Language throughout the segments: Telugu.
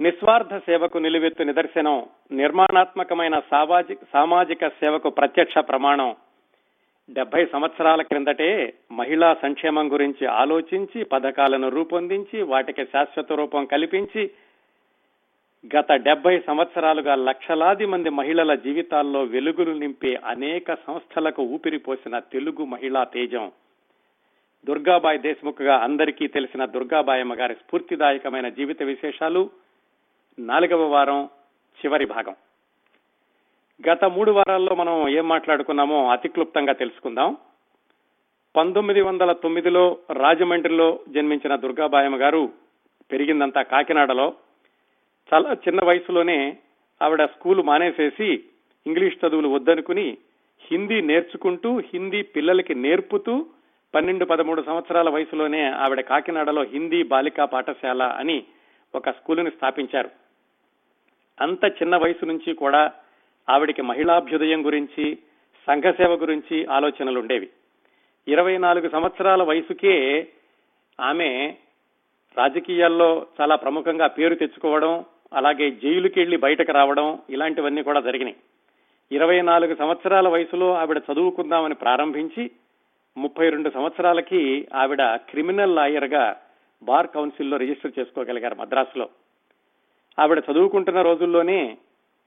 నిస్వార్థ సేవకు నిలువెత్తు నిదర్శనం నిర్మాణాత్మకమైన సామాజిక సామాజిక సేవకు ప్రత్యక్ష ప్రమాణం. డెబ్బై సంవత్సరాల క్రిందటే మహిళా సంక్షేమం గురించి ఆలోచించి పథకాలను రూపొందించి వాటికి శాశ్వత రూపం కల్పించి గత డెబ్బై సంవత్సరాలుగా లక్షలాది మంది మహిళల జీవితాల్లో వెలుగులు నింపే అనేక సంస్థలకు ఊపిరిపోసిన తెలుగు మహిళా తేజం. దుర్గాబాయి దేశ్ముఖ్గా అందరికీ తెలిసిన దుర్గాబాయమ్మ గారి స్ఫూర్తిదాయకమైన జీవిత విశేషాలు నాలుగవ వారం చివరి భాగం. గత మూడు వారాల్లో మనం ఏం మాట్లాడుకున్నామో అతి క్లుప్తంగా తెలుసుకుందాం. పంతొమ్మిది వందల తొమ్మిదిలో రాజమండ్రిలో జన్మించిన దుర్గాబాయమ్మ గారు పెరిగిందంతా కాకినాడలో. చాలా చిన్న వయసులోనే ఆవిడ స్కూల్ మానేసేసి ఇంగ్లీష్ చదువులు వద్దనుకుని హిందీ నేర్చుకుంటూ హిందీ పిల్లలకి నేర్పుతూ పన్నెండు పదమూడు సంవత్సరాల వయసులోనే ఆవిడ కాకినాడలో హిందీ బాలికా పాఠశాల అని ఒక స్కూలుని స్థాపించారు. అంత చిన్న వయసు నుంచి కూడా ఆవిడికి మహిళాభ్యుదయం గురించి సంఘసేవ గురించి ఆలోచనలు ఉండేవి ఇరవై నాలుగు సంవత్సరాల వయసుకే ఆమె రాజకీయాల్లో చాలా ప్రముఖంగా పేరు తెచ్చుకోవడం అలాగే జైలుకి వెళ్ళి బయటకు రావడం ఇలాంటివన్నీ కూడా జరిగినాయి. ఇరవై నాలుగు సంవత్సరాల వయసులో ఆవిడ చదువుకుందామని ప్రారంభించి ముప్పై రెండు సంవత్సరాలకి ఆవిడ క్రిమినల్ లాయర్గా బార్ కౌన్సిల్లో రిజిస్టర్ చేసుకోగలిగారు మద్రాసులో. ఆవిడ చదువుకుంటున్న రోజుల్లోనే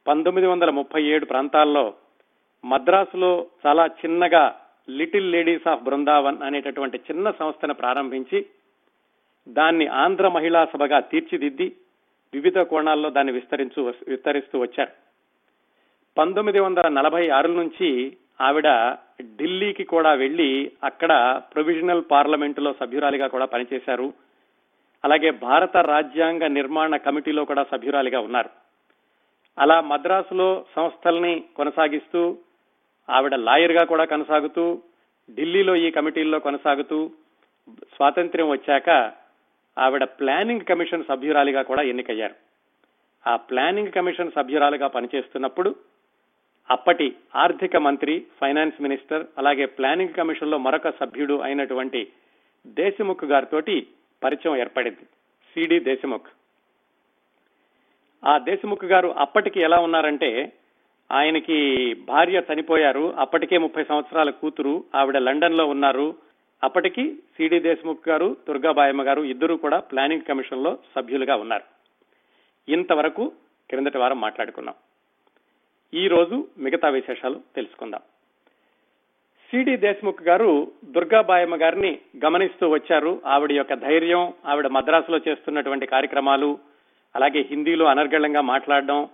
పంతొమ్మిది వందల ముప్పై ఏడు ప్రాంతాల్లో మద్రాసులో చాలా చిన్నగా లిటిల్ లేడీస్ ఆఫ్ బృందావన్ అనేటటువంటి చిన్న సంస్థను ప్రారంభించి దాన్ని ఆంధ్ర మహిళా సభగా తీర్చిదిద్ది వివిధ కోణాల్లో దాన్ని విస్తరించు విస్తరిస్తూ వచ్చారు. పంతొమ్మిది వందల నలభై ఆరు నుంచి ఆవిడ ఢిల్లీకి కూడా వెళ్ళి అక్కడ ప్రొవిజనల్ పార్లమెంటులో సభ్యురాలిగా కూడా పనిచేశారు. అలాగే భారత రాజ్యాంగ నిర్మాణ కమిటీలో కూడా సభ్యురాలిగా ఉన్నారు. అలా మద్రాసులో సంస్థల్ని కొనసాగిస్తూ ఆవిడ లాయర్గా కూడా కొనసాగుతూ ఢిల్లీలో ఈ కమిటీల్లో కొనసాగుతూ స్వాతంత్ర్యం వచ్చాక ఆవిడ ప్లానింగ్ కమిషన్ సభ్యురాలిగా కూడా ఎన్నికయ్యారు. ఆ ప్లానింగ్ కమిషన్ సభ్యురాలుగా పనిచేస్తున్నప్పుడు అప్పటి ఆర్థిక మంత్రి ఫైనాన్స్ మినిస్టర్ అలాగే ప్లానింగ్ కమిషన్లో మరొక సభ్యుడు అయినటువంటి దేశముఖ్ గారితోటి పరిచయం ఏర్పడింది. సిడి దేశముఖ్. ఆ దేశముఖ్ గారు అప్పటికి ఎలా ఉన్నారంటే ఆయనకి భార్య చనిపోయారు. అప్పటికే ముప్పై సంవత్సరాల కూతురు. ఆవిడ లండన్లో ఉన్నారు. అప్పటికి సిడి దేశముఖ్ గారు దుర్గాబాయమ్మ గారు ఇద్దరు కూడా ప్లానింగ్ కమిషన్లో సభ్యులుగా ఉన్నారు. ఇంతవరకు క్రిందటి వారం మాట్లాడుకున్నాం. ఈ రోజు మిగతా విశేషాలు తెలుసుకుందాం. సిడి దేశ్ముఖ్ గారు దుర్గాబాయమ్మ గారిని గమనిస్తూ వచ్చారు. ఆవిడ యొక్క ధైర్యం ఆవిడ మద్రాసులో చేస్తున్నటువంటి కార్యక్రమాలు అలాగే హిందీలో అనర్గళంగా మాట్లాడడం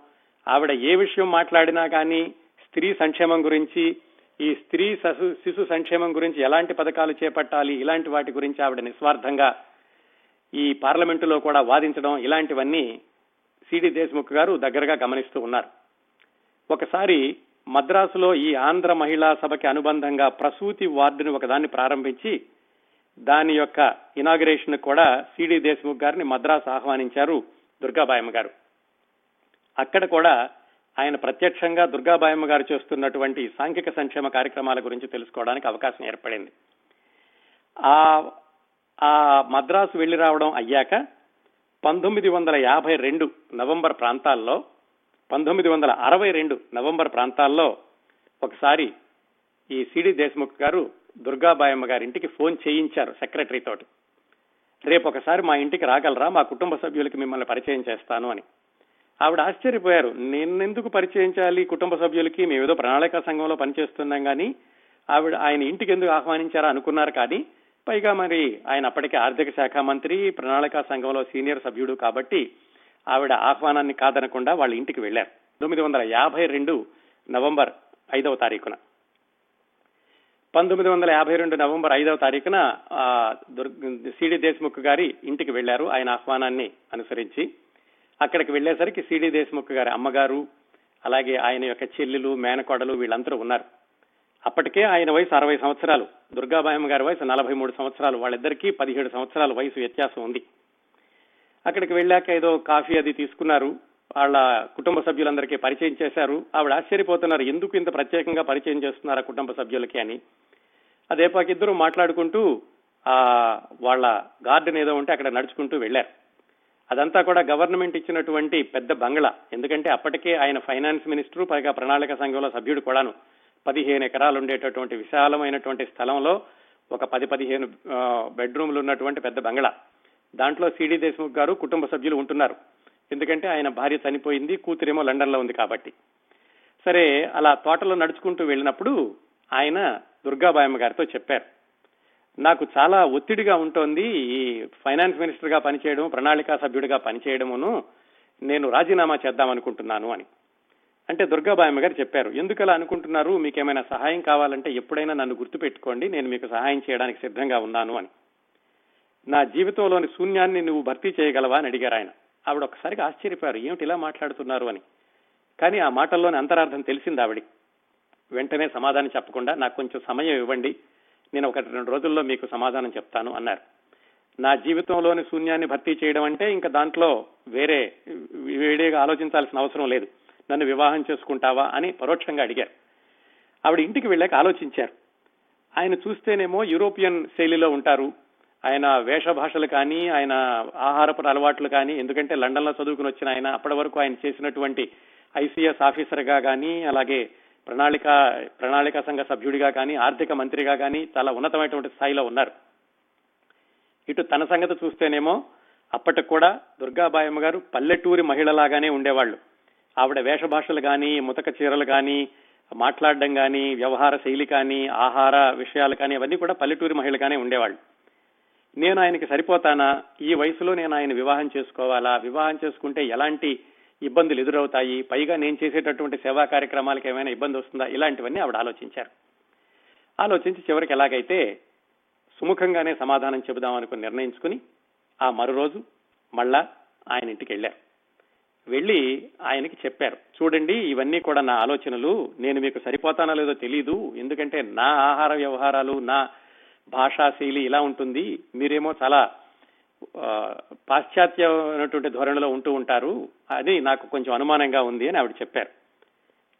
ఆవిడ ఏ విషయం మాట్లాడినా కానీ స్త్రీ సంక్షేమం గురించి ఈ స్త్రీ శిశు శిశు సంక్షేమం గురించి ఎలాంటి పథకాలు చేపట్టాలి ఇలాంటి వాటి గురించి ఆవిడ నిస్వార్థంగా ఈ పార్లమెంటులో కూడా వాదించడం ఇలాంటివన్నీ సిడి దేశ్ముఖ్ గారు దగ్గరగా గమనిస్తూ ఉన్నారు. ఒకసారి మద్రాసులో ఈ ఆంధ్ర మహిళా సభకి అనుబంధంగా ప్రసూతి వార్డుని ఒకదాన్ని ప్రారంభించి దాని యొక్క ఇనాగ్రేషన్ కూడా సిడి దేశ్ముఖ్ గారిని మద్రాసు ఆహ్వానించారు దుర్గాబాయమ్మ గారు. అక్కడ కూడా ఆయన ప్రత్యక్షంగా దుర్గాబాయమ్మ గారు చేస్తున్నటువంటి సాంఘిక సంక్షేమ కార్యక్రమాల గురించి తెలుసుకోవడానికి అవకాశం ఏర్పడింది. ఆ ఆ మద్రాసు వెళ్ళి రావడం అయ్యాక పంతొమ్మిది వందల యాభై రెండు నవంబర్ ప్రాంతాల్లో పంతొమ్మిది వందల అరవై రెండు నవంబర్ ప్రాంతాల్లో ఒకసారి ఈ సిడి దేశ్ముఖ్ గారు దుర్గాబాయమ్మ గారి ఇంటికి ఫోన్ చేయించారు సెక్రటరీ తోటి. రేపు ఒకసారి మా ఇంటికి రాగలరా? మా కుటుంబ సభ్యులకి మిమ్మల్ని పరిచయం చేస్తాను అని. ఆవిడ ఆశ్చర్యపోయారు. నేనెందుకు పరిచయం చేయాలి? కుటుంబ సభ్యులకి మేమేదో ప్రణాళికా సంఘంలో పనిచేస్తున్నాం కానీ ఆవిడ ఆయన ఇంటికి ఎందుకు ఆహ్వానించారా అనుకున్నారు కానీ పైగా మరి ఆయన అప్పటికే ఆర్థిక శాఖ మంత్రి ప్రణాళికా సంఘంలో సీనియర్ సభ్యుడు కాబట్టి ఆవిడ ఆహ్వానాన్ని కాదనకుండా వాళ్ళ ఇంటికి వెళ్ళారు తొమ్మిది వందల యాభై రెండు నవంబర్ ఐదవ తారీఖున. పంతొమ్మిది వందల యాభై రెండు నవంబర్ ఐదవ తారీఖున సిడి దేశ్ముఖ్ గారి ఇంటికి వెళ్ళారు ఆయన ఆహ్వానాన్ని అనుసరించి. అక్కడికి వెళ్ళేసరికి సిడి దేశ్ముఖ్ గారి అమ్మగారు అలాగే ఆయన యొక్క చెల్లెలు మేనకోడలు వీళ్ళందరూ ఉన్నారు. అప్పటికే ఆయన వయసు అరవై సంవత్సరాలు దుర్గాబాయమ్మ గారి వయసు నలభై మూడు సంవత్సరాలు వాళ్ళిద్దరికీ పదిహేడు సంవత్సరాల వయసు వ్యత్యాసం ఉంది. అక్కడికి వెళ్ళాక ఏదో కాఫీ అది తీసుకున్నారు. వాళ్ళ కుటుంబ సభ్యులందరికీ పరిచయం చేశారు. ఆవిడ ఆశ్చర్యపోతున్నారు ఎందుకు ఇంత ప్రత్యేకంగా పరిచయం చేస్తున్నారు ఆ కుటుంబ సభ్యులకి? అని. అదేపాకి ఇద్దరు మాట్లాడుకుంటూ ఆ వాళ్ళ గార్డెన్ ఏదో ఉంటే అక్కడ నడుచుకుంటూ వెళ్ళారు. అదంతా కూడా గవర్నమెంట్ ఇచ్చినటువంటి పెద్ద బంగ్లా. ఎందుకంటే అప్పటికే ఆయన ఫైనాన్స్ మినిస్టర్ పైగా ప్రణాళిక సంఘంలో సభ్యుడు కూడాను. పదిహేను ఎకరాలు ఉండేటటువంటి విశాలమైనటువంటి స్థలంలో ఒక పది పదిహేను బెడ్రూమ్లు ఉన్నటువంటి పెద్ద బంగ్లా. దాంట్లో సిడి దేశ్ముఖ్ గారు కుటుంబ సభ్యులు ఉంటున్నారు. ఎందుకంటే ఆయన భార్య చనిపోయింది కూతురేమో లండన్లో ఉంది కాబట్టి. సరే అలా తోటలో నడుచుకుంటూ వెళ్ళినప్పుడు ఆయన దుర్గాబాయమ్మ గారితో చెప్పారు. నాకు చాలా ఒత్తిడిగా ఉంటోంది ఈ ఫైనాన్స్ మినిస్టర్గా పనిచేయడం ప్రణాళికా సభ్యుడిగా పనిచేయడమును నేను రాజీనామా చేద్దాం అనుకుంటున్నాను అని. అంటే దుర్గాబాయమ్మ గారు చెప్పారు ఎందుకు అలా అనుకుంటున్నారు? మీకేమైనా సహాయం కావాలంటే ఎప్పుడైనా నన్ను గుర్తుపెట్టుకోండి నేను మీకు సహాయం చేయడానికి సిద్ధంగా ఉన్నాను అని. నా జీవితంలోని శూన్యాన్ని నువ్వు భర్తీ చేయగలవా అని అడిగారు ఆయన. ఆవిడ ఒకసారిగా ఆశ్చర్యపోయారు. ఏమిటి ఇలా మాట్లాడుతున్నారు? అని. కానీ ఆ మాటల్లోని అంతరార్థం తెలిసింది ఆవిడ వెంటనే సమాధానం చెప్పకుండా నాకు కొంచెం సమయం ఇవ్వండి. నేను ఒక రెండు రోజుల్లో మీకు సమాధానం చెప్తాను అన్నారు. నా జీవితంలోని శూన్యాన్ని భర్తీ చేయడం అంటే ఇంకా దాంట్లో వేరే వేడిగా ఆలోచించాల్సిన అవసరం లేదు. నన్ను వివాహం చేసుకుంటావా? అని పరోక్షంగా అడిగారు. ఆవిడ ఇంటికి వెళ్ళాక ఆలోచించారు. ఆయన చూస్తేనేమో యూరోపియన్ శైలిలో ఉంటారు. ఆయన వేషభాషలు కానీ ఆయన ఆహారపు అలవాట్లు కానీ ఎందుకంటే లండన్లో చదువుకుని వచ్చిన ఆయన అప్పటి వరకు ఆయన చేసినటువంటి ఐసీఎస్ ఆఫీసర్గా కానీ అలాగే ప్రణాళిక ప్రణాళిక సంఘ సభ్యుడిగా కానీ ఆర్థిక మంత్రిగా కానీ చాలా ఉన్నతమైనటువంటి స్థాయిలో ఉన్నారు. ఇటు తన సంగతి చూస్తేనేమో అప్పటికి కూడా దుర్గాబాయమ్మ గారు పల్లెటూరి మహిళలాగానే ఉండేవాళ్ళు. ఆవిడ వేషభాషలు కానీ ముతక చీరలు కానీ మాట్లాడడం కానీ వ్యవహార శైలి కానీ ఆహార విషయాలు కానీ అవన్నీ కూడా పల్లెటూరి మహిళగానే ఉండేవాళ్ళు. నేను ఆయనకి సరిపోతానా? ఈ వయసులో నేను ఆయన వివాహం చేసుకోవాలా? వివాహం చేసుకుంటే ఎలాంటి ఇబ్బందులు ఎదురవుతాయి? పైగా నేను చేసేటటువంటి సేవా కార్యక్రమాలకు ఏమైనా ఇబ్బంది వస్తుందా? ఇలాంటివన్నీ ఆవిడ ఆలోచించారు. ఆలోచించి చివరికి ఎలాగైతే సుముఖంగానే సమాధానం చెబుదామనుకుని నిర్ణయించుకుని ఆ మరో రోజు మళ్ళా ఆయన ఇంటికి వెళ్ళారు. వెళ్ళి ఆయనకి చెప్పారు. చూడండి ఇవన్నీ కూడా నా ఆలోచనలు. నేను మీకు సరిపోతానో లేదో తెలియదు ఎందుకంటే నా ఆహార వ్యవహారాలు నా భాషా శైలి ఇలా ఉంటుంది. మీరేమో చాలా పాశ్చాత్యమైనటువంటి ధోరణిలో ఉంటూ ఉంటారు. అది నాకు కొంచెం అనుమానంగా ఉంది అని ఆవిడ చెప్పారు.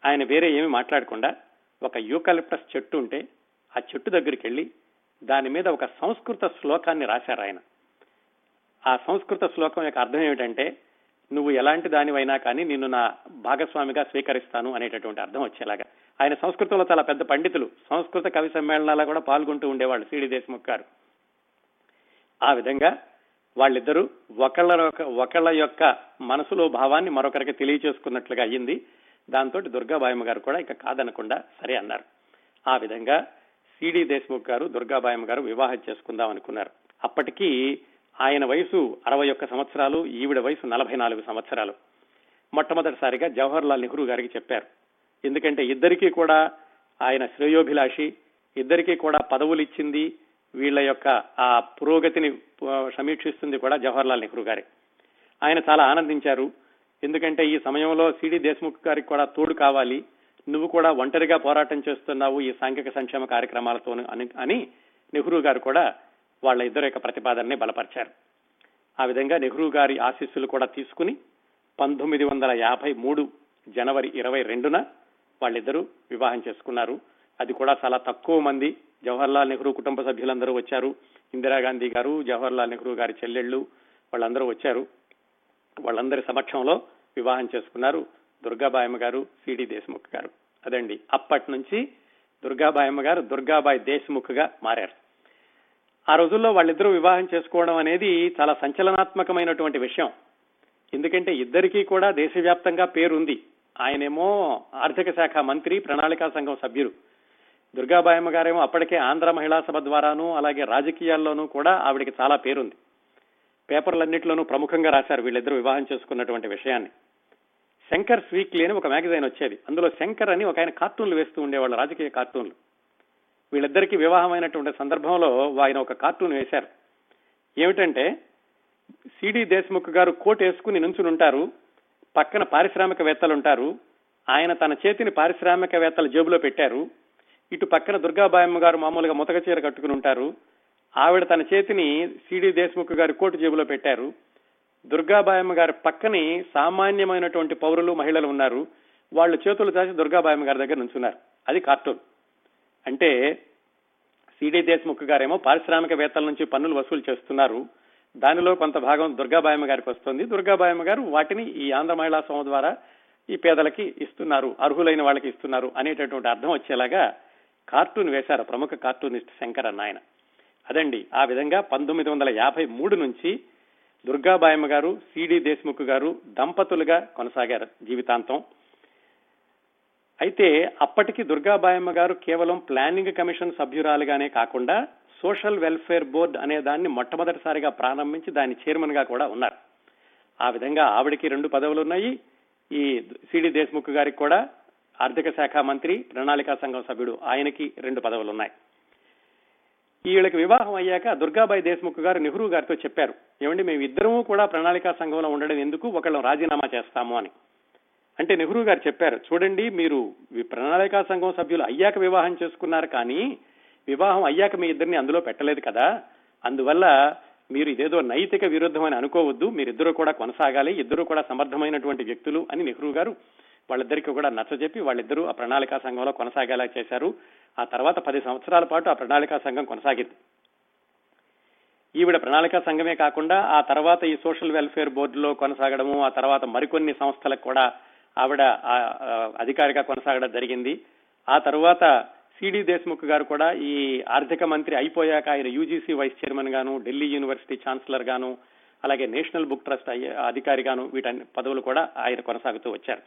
ఆయన వేరే ఏమి మాట్లాడకుండా ఒక యూకలిప్టస్ చెట్టు ఉంటే ఆ చెట్టు దగ్గరికి వెళ్ళి దాని మీద ఒక సంస్కృత శ్లోకాన్ని రాశారు ఆయన. ఆ సంస్కృత శ్లోకం యొక్క అర్థం ఏమిటంటే నువ్వు ఎలాంటి దానివైనా కానీ నిన్ను నా భాగస్వామిగా స్వీకరిస్తాను అనేటటువంటి అర్థం వచ్చేలాగా. ఆయన సంస్కృతంలో చాలా పెద్ద పండితులు. సంస్కృత కవి సమ్మేళనాల కూడా పాల్గొంటూ ఉండేవాళ్ళు సిడి దేశముఖ్ గారు. ఆ విధంగా వాళ్ళిద్దరూ ఒకళ్ళ ఒకళ్ళ యొక్క మనసులో భావాన్ని మరొకరికి తెలియచేసుకున్నట్లుగా అయ్యింది. దాంతో దుర్గాబాయమ్మ గారు కూడా ఇక కాదనకుండా సరే అన్నారు. ఆ విధంగా సిడి దేశ్ముఖ్ గారు దుర్గాబాయమ్మ గారు వివాహం చేసుకుందాం అనుకున్నారు. అప్పటికీ ఆయన వయసు అరవై ఒక్క సంవత్సరాలు ఈవిడ వయసు నలభై నాలుగు సంవత్సరాలు. మొట్టమొదటిసారిగా జవహర్ లాల్ నెహ్రూ గారికి చెప్పారు. ఎందుకంటే ఇద్దరికీ కూడా ఆయన శ్రేయోభిలాషి ఇద్దరికీ కూడా పదవులు ఇచ్చింది వీళ్ళ యొక్క ఆ పురోగతిని సమీక్షిస్తుంది కూడా జవహర్ లాల్ నెహ్రూ గారి. ఆయన చాలా ఆనందించారు. ఎందుకంటే ఈ సమయంలో సిడి దేశ్ముఖ్ గారికి కూడా తోడు కావాలి. నువ్వు కూడా ఒంటరిగా పోరాటం చేస్తున్నావు ఈ సాంఘిక సంక్షేమ కార్యక్రమాలతో అని నెహ్రూ గారు కూడా వాళ్ళ ఇద్దరు యొక్క ప్రతిపాదనని బలపరిచారు. ఆ విధంగా నెహ్రూ గారి ఆశీస్సులు కూడా తీసుకుని పంతొమ్మిది వందల యాభై మూడు జనవరి ఇరవై రెండున వాళ్ళిద్దరూ వివాహం చేసుకున్నారు. అది కూడా చాలా తక్కువ మంది. జవహర్లాల్ నెహ్రూ కుటుంబ సభ్యులందరూ వచ్చారు. ఇందిరాగాంధీ గారు జవహర్లాల్ నెహ్రూ గారి చెల్లెళ్ళు వాళ్ళందరూ వచ్చారు. వాళ్ళందరి సమక్షంలో వివాహం చేసుకున్నారు దుర్గాబాయమ్మ గారు సిడి దేశ్ముఖ్ గారు. అదండి. అప్పటి నుంచి దుర్గాబాయమ్మ గారు దుర్గాబాయ్ దేశ్ముఖ్గా మారారు. ఆ రోజుల్లో వాళ్ళిద్దరూ వివాహం చేసుకోవడం అనేది చాలా సంచలనాత్మకమైనటువంటి విషయం. ఎందుకంటే ఇద్దరికీ కూడా దేశవ్యాప్తంగా పేరుంది. ఆయనేమో ఆర్థిక శాఖ మంత్రి ప్రణాళికా సంఘం సభ్యులు దుర్గాబాయమ్మ గారేమో అప్పటికే ఆంధ్ర మహిళా సభ ద్వారాను అలాగే రాజకీయాల్లోనూ కూడా ఆవిడికి చాలా పేరుంది. పేపర్లన్నింటిలోనూ ప్రముఖంగా రాశారు వీళ్ళిద్దరూ వివాహం చేసుకున్నటువంటి విషయాన్ని. శంకర్ వీక్లీ అని ఒక మ్యాగజైన్ వచ్చేది. అందులో శంకర్ అని ఒక ఆయన కార్టూన్లు వేస్తూ ఉండేవాళ్ళు రాజకీయ కార్టూన్లు. వీళ్ళిద్దరికీ వివాహమైనటువంటి సందర్భంలో ఆయన ఒక కార్టూన్ వేశారు. ఏమిటంటే సిడి దేశ్ముఖ్ గారు కోట్ వేసుకుని నుంచుని ఉంటారు. పక్కన పారిశ్రామికవేత్తలు ఉంటారు ఆయన తన చేతిని పారిశ్రామికవేత్తల జేబులో పెట్టారు. ఇటు పక్కన దుర్గాబాయమ్మ గారు మామూలుగా ముతక చీర కట్టుకుని ఉంటారు. ఆవిడ తన చేతిని సిడి దేశ్ముఖ్ గారి కోటు జేబులో పెట్టారు. దుర్గాబాయమ్మ గారి పక్కని సామాన్యమైనటువంటి పౌరులు మహిళలు ఉన్నారు. వాళ్ళు చేతులు చాచి దుర్గాబాయమ్మ గారి దగ్గర నుంచున్నారు. అది కార్టూన్. అంటే సిడి దేశ్ముఖ్ గారేమో పారిశ్రామికవేత్తల నుంచి పన్నులు వసూలు చేస్తున్నారు. దానిలో కొంత భాగం దుర్గాబాయమ్మ గారికి వస్తుంది. దుర్గాబాయమ్మ గారు వాటిని ఈ ఆంధ్ర మహిళా సభ ద్వారా ఈ పేదలకి ఇస్తున్నారు అర్హులైన వాళ్ళకి ఇస్తున్నారు అనేటటువంటి అర్థం వచ్చేలాగా కార్టూన్ వేశారు ప్రముఖ కార్టూనిస్ట్ శంకర్ అన్న ఆయన అదండి ఆ విధంగా పంతొమ్మిది వందల యాభై మూడు నుంచి దుర్గాబాయమ్మ గారు సిడి దేశ్ముఖ్ గారు దంపతులుగా కొనసాగారు జీవితాంతం. అయితే అప్పటికి దుర్గాబాయమ్మ గారు కేవలం ప్లానింగ్ కమిషన్ సభ్యురాలుగానే కాకుండా సోషల్ వెల్ఫేర్ బోర్డ్ అనే దాన్ని మొట్టమొదటిసారిగా ప్రారంభించి దాని చైర్మన్గా కూడా ఉన్నారు. ఆ విధంగా ఆవిడకి రెండు పదవులు ఉన్నాయి ఈ సిడి దేశ్ముఖ్ గారికి కూడా ఆర్థిక శాఖ మంత్రి ప్రణాళికా సంఘం సభ్యుడు ఆయనకి రెండు పదవులు ఉన్నాయి వీళ్ళకి వివాహం అయ్యాక దుర్గాబాయి దేశ్ముఖ్ గారు నెహ్రూ గారితో చెప్పారు. ఏమండి మేము ఇద్దరము కూడా ప్రణాళికా సంఘంలో ఉండడం ఎందుకు? ఒకళ్ళం రాజీనామా చేస్తాము అని. అంటే నెహ్రూ గారు చెప్పారు చూడండి మీరు ప్రణాళికా సంఘం సభ్యులు అయ్యాక వివాహం చేసుకున్నారు కానీ వివాహం అయ్యాక మీ ఇద్దరిని అందులో పెట్టలేదు కదా. అందువల్ల మీరు ఇదేదో నైతిక విరుద్ధమని అనుకోవద్దు మీరిద్దరూ కూడా కొనసాగాలి ఇద్దరు కూడా సమర్థమైనటువంటి వ్యక్తులు అని నెహ్రూ గారు వాళ్ళిద్దరికీ కూడా నచ్చజెప్పి వాళ్ళిద్దరూ ఆ ప్రణాళికా సంఘంలో కొనసాగేలా చేశారు. ఆ తర్వాత పది సంవత్సరాల పాటు ఆ ప్రణాళికా సంఘం కొనసాగింది. ఈవిడ ప్రణాళికా సంఘమే కాకుండా ఆ తర్వాత ఈ సోషల్ వెల్ఫేర్ బోర్డులో కొనసాగడము ఆ తర్వాత మరికొన్ని సంస్థలకు కూడా ఆవిడ అధికారిగా కొనసాగడం జరిగింది. ఆ తర్వాత సిడి దేశ్ముఖ్ గారు కూడా ఈ ఆర్థిక మంత్రి అయిపోయాక ఆయన యూజీసీ వైస్ చైర్మన్ గాను ఢిల్లీ యూనివర్సిటీ ఛాన్సలర్ గాను అలాగే నేషనల్ బుక్ ట్రస్ట్ అధికారిగాను వీటన్ని పదవులు కూడా ఆయన కొనసాగుతూ వచ్చారు.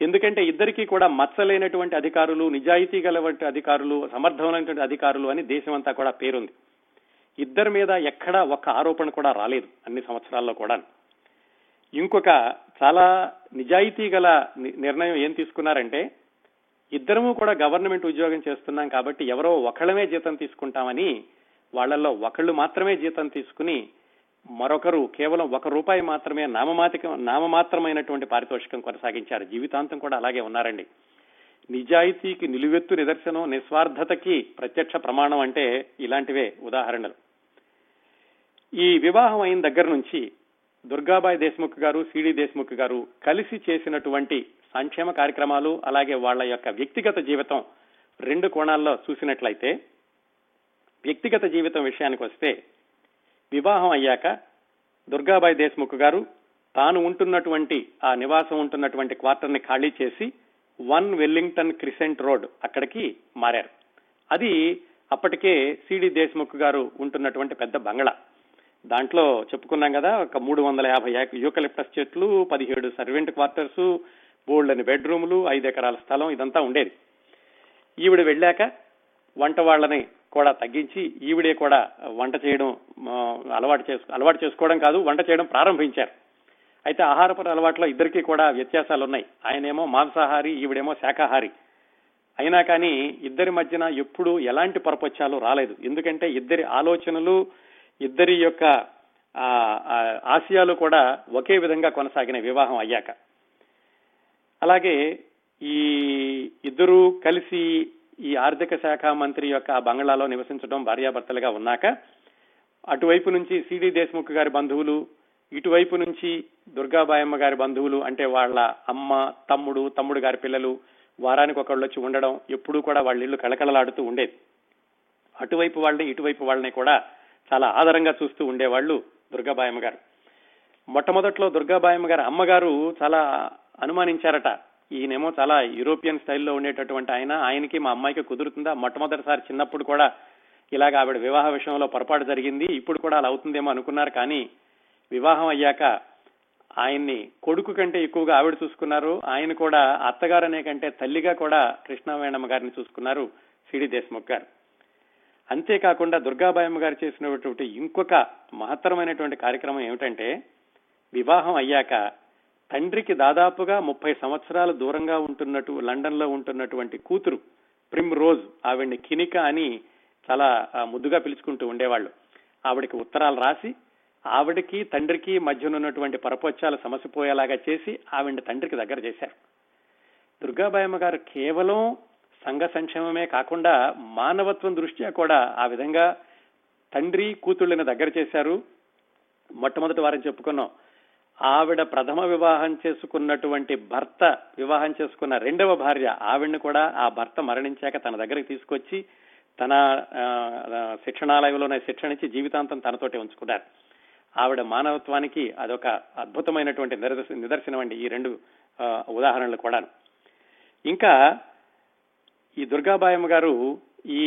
ఎందుకంటే ఇద్దరికీ కూడా మచ్చలేనటువంటి అధికారులు నిజాయితీ గలవంటి అధికారులు సమర్థమైనటువంటి అధికారులు అని దేశమంతా కూడా పేరుంది. ఇద్దరి మీద ఎక్కడా ఒక్క ఆరోపణ కూడా రాలేదు అన్ని సంవత్సరాల్లో కూడా ఇంకొక చాలా నిజాయితీ గల నిర్ణయం ఏం తీసుకున్నారంటే ఇద్దరము కూడా గవర్నమెంట్ ఉద్యోగం చేస్తున్నాం కాబట్టి ఎవరో ఒకళ్ళమే జీతం తీసుకుంటామని వాళ్ళలో ఒకళ్ళు మాత్రమే జీతం తీసుకుని మరొకరు కేవలం ఒక రూపాయి మాత్రమే నామమాతిక నామమాత్రమైనటువంటి పారితోషికం కొనసాగించారు. జీవితాంతం కూడా అలాగే ఉన్నారండి. నిజాయితీకి నిలువెత్తు నిదర్శనం నిస్వార్థతకి ప్రత్యక్ష ప్రమాణం అంటే ఇలాంటివే ఉదాహరణలు. ఈ వివాహం అయిన దగ్గర నుంచి దుర్గాబాయి దేశ్ముఖ్ గారు సిడి దేశ్ముఖ్ గారు కలిసి చేసినటువంటి సంక్షేమ కార్యక్రమాలు అలాగే వాళ్ళ యొక్క వ్యక్తిగత జీవితం రెండు కోణాల్లో చూసినట్లయితే వ్యక్తిగత జీవితం విషయానికి వస్తే వివాహం అయ్యాక దుర్గాబాయి దేశ్ముఖ్ గారు తాను ఉంటున్నటువంటి ఆ నివాసం ఉంటున్నటువంటి క్వార్టర్ని ఖాళీ చేసి వన్ వెల్లింగ్టన్ క్రిసెంట్ రోడ్ అక్కడికి మారారు. అది అప్పటికే సిడి దేశ్ముఖ్ గారు ఉంటున్నటువంటి పెద్ద బంగళా దాంట్లో చెప్పుకున్నాం కదా ఒక మూడు వందల యాభై యూకలిప్టస్ చెట్లు పదిహేడు సర్వెంట్ క్వార్టర్స్ బోల్డ్ అని బెడ్రూములు ఐదు ఎకరాల స్థలం ఇదంతా ఉండేది. ఈవిడ వెళ్ళాక వంట వాళ్ళని కూడా తగ్గించి ఈవిడే కూడా వంట చేయడం అలవాటు చేసు అలవాటు చేసుకోవడం కాదు వంట చేయడం ప్రారంభించారు. అయితే ఆహారపర అలవాట్లో ఇద్దరికీ కూడా వ్యత్యాసాలు ఉన్నాయి ఆయనేమో మాంసాహారి ఈవిడేమో శాకాహారి అయినా కానీ ఇద్దరి మధ్యన ఎప్పుడు ఎలాంటి పొరపచ్చాలు రాలేదు. ఎందుకంటే ఇద్దరి ఆలోచనలు ఇద్దరి యొక్క ఆశయాలు కూడా ఒకే విధంగా కొనసాగిన వివాహం అయ్యాక. అలాగే ఈ ఇద్దరూ కలిసి ఈ ఆర్థిక శాఖ మంత్రి యొక్క బంగ్లాలో నివసించడం భార్యాభర్తలుగా ఉన్నాక అటువైపు నుంచి సిడి దేశ్ముఖ్ గారి బంధువులు ఇటువైపు నుంచి దుర్గాబాయమ్మ గారి బంధువులు అంటే వాళ్ళ అమ్మ తమ్ముడు తమ్ముడు గారి పిల్లలు వారానికి ఒకళ్ళు వచ్చి ఉండడం ఎప్పుడూ కూడా వాళ్ళ ఇల్లు కళకళలాడుతూ ఉండేది. అటువైపు వాళ్ళని ఇటువైపు వాళ్ళని కూడా చాలా ఆదరంగా చూస్తూ ఉండేవాళ్ళు దుర్గాబాయమ్మ గారు. మొట్టమొదట్లో దుర్గాబాయమ్మ గారు అమ్మగారు చాలా అనుమానించారట. ఈయనేమో చాలా యూరోపియన్ స్టైల్లో ఉండేటటువంటి ఆయన ఆయనకి మా అమ్మాయికి కుదురుతుందా? మొట్టమొదటిసారి చిన్నప్పుడు కూడా ఇలాగ ఆవిడ వివాహ విషయంలో పొరపాటు జరిగింది. ఇప్పుడు కూడా అలా అవుతుందేమో అనుకున్నారు కానీ వివాహం అయ్యాక ఆయన్ని కొడుకు కంటే ఎక్కువగా ఆవిడ చూసుకున్నారు. ఆయన కూడా అత్తగారనే కంటే తల్లిగా కూడా కృష్ణవేణమ్మ గారిని చూసుకున్నారు సిడి దేశ్ముఖ్ గారు. అంతేకాకుండా దుర్గాబాయమ్మ గారు చేసినటువంటి ఇంకొక మహత్తరమైనటువంటి కార్యక్రమం ఏమిటంటే వివాహం అయ్యాక తండ్రికి దాదాపుగా ముప్పై సంవత్సరాలు దూరంగా ఉంటున్నట్టు లండన్లో ఉంటున్నటువంటి కూతురు ప్రిమ్ రోజ్ ఆవిడ్ని కినిక అని చాలా ముద్దుగా పిలుచుకుంటూ ఉండేవాళ్ళు. ఆవిడకి ఉత్తరాలు రాసి ఆవిడకి తండ్రికి మధ్యనున్నటువంటి పరపొచ్చాలు సమసిపోయేలాగా చేసి ఆవిడ తండ్రికి దగ్గర చేశారు. దుర్గాబాయమ్మ గారు కేవలం సంఘ సంక్షేమమే కాకుండా మానవత్వం దృష్ట్యా కూడా ఆ విధంగా తండ్రి కూతుళ్ళని దగ్గర చేశారు. మొట్టమొదటి వారం చెప్పుకున్నాం. ఆవిడ ప్రథమ వివాహం చేసుకున్నటువంటి భర్త వివాహం చేసుకున్న రెండవ భార్య ఆవిడని కూడా ఆ భర్త మరణించాక తన దగ్గరికి తీసుకొచ్చి తన శిక్షణాలయంలోనే శిక్షణ ఇచ్చి జీవితాంతం తనతోటే ఉంచుకున్నారు. ఆవిడ మానవత్వానికి అదొక అద్భుతమైనటువంటి నిదర్శనం అండి ఈ రెండు ఉదాహరణలు కూడాను. ఇంకా ఈ దుర్గాబాయమ్మ గారు ఈ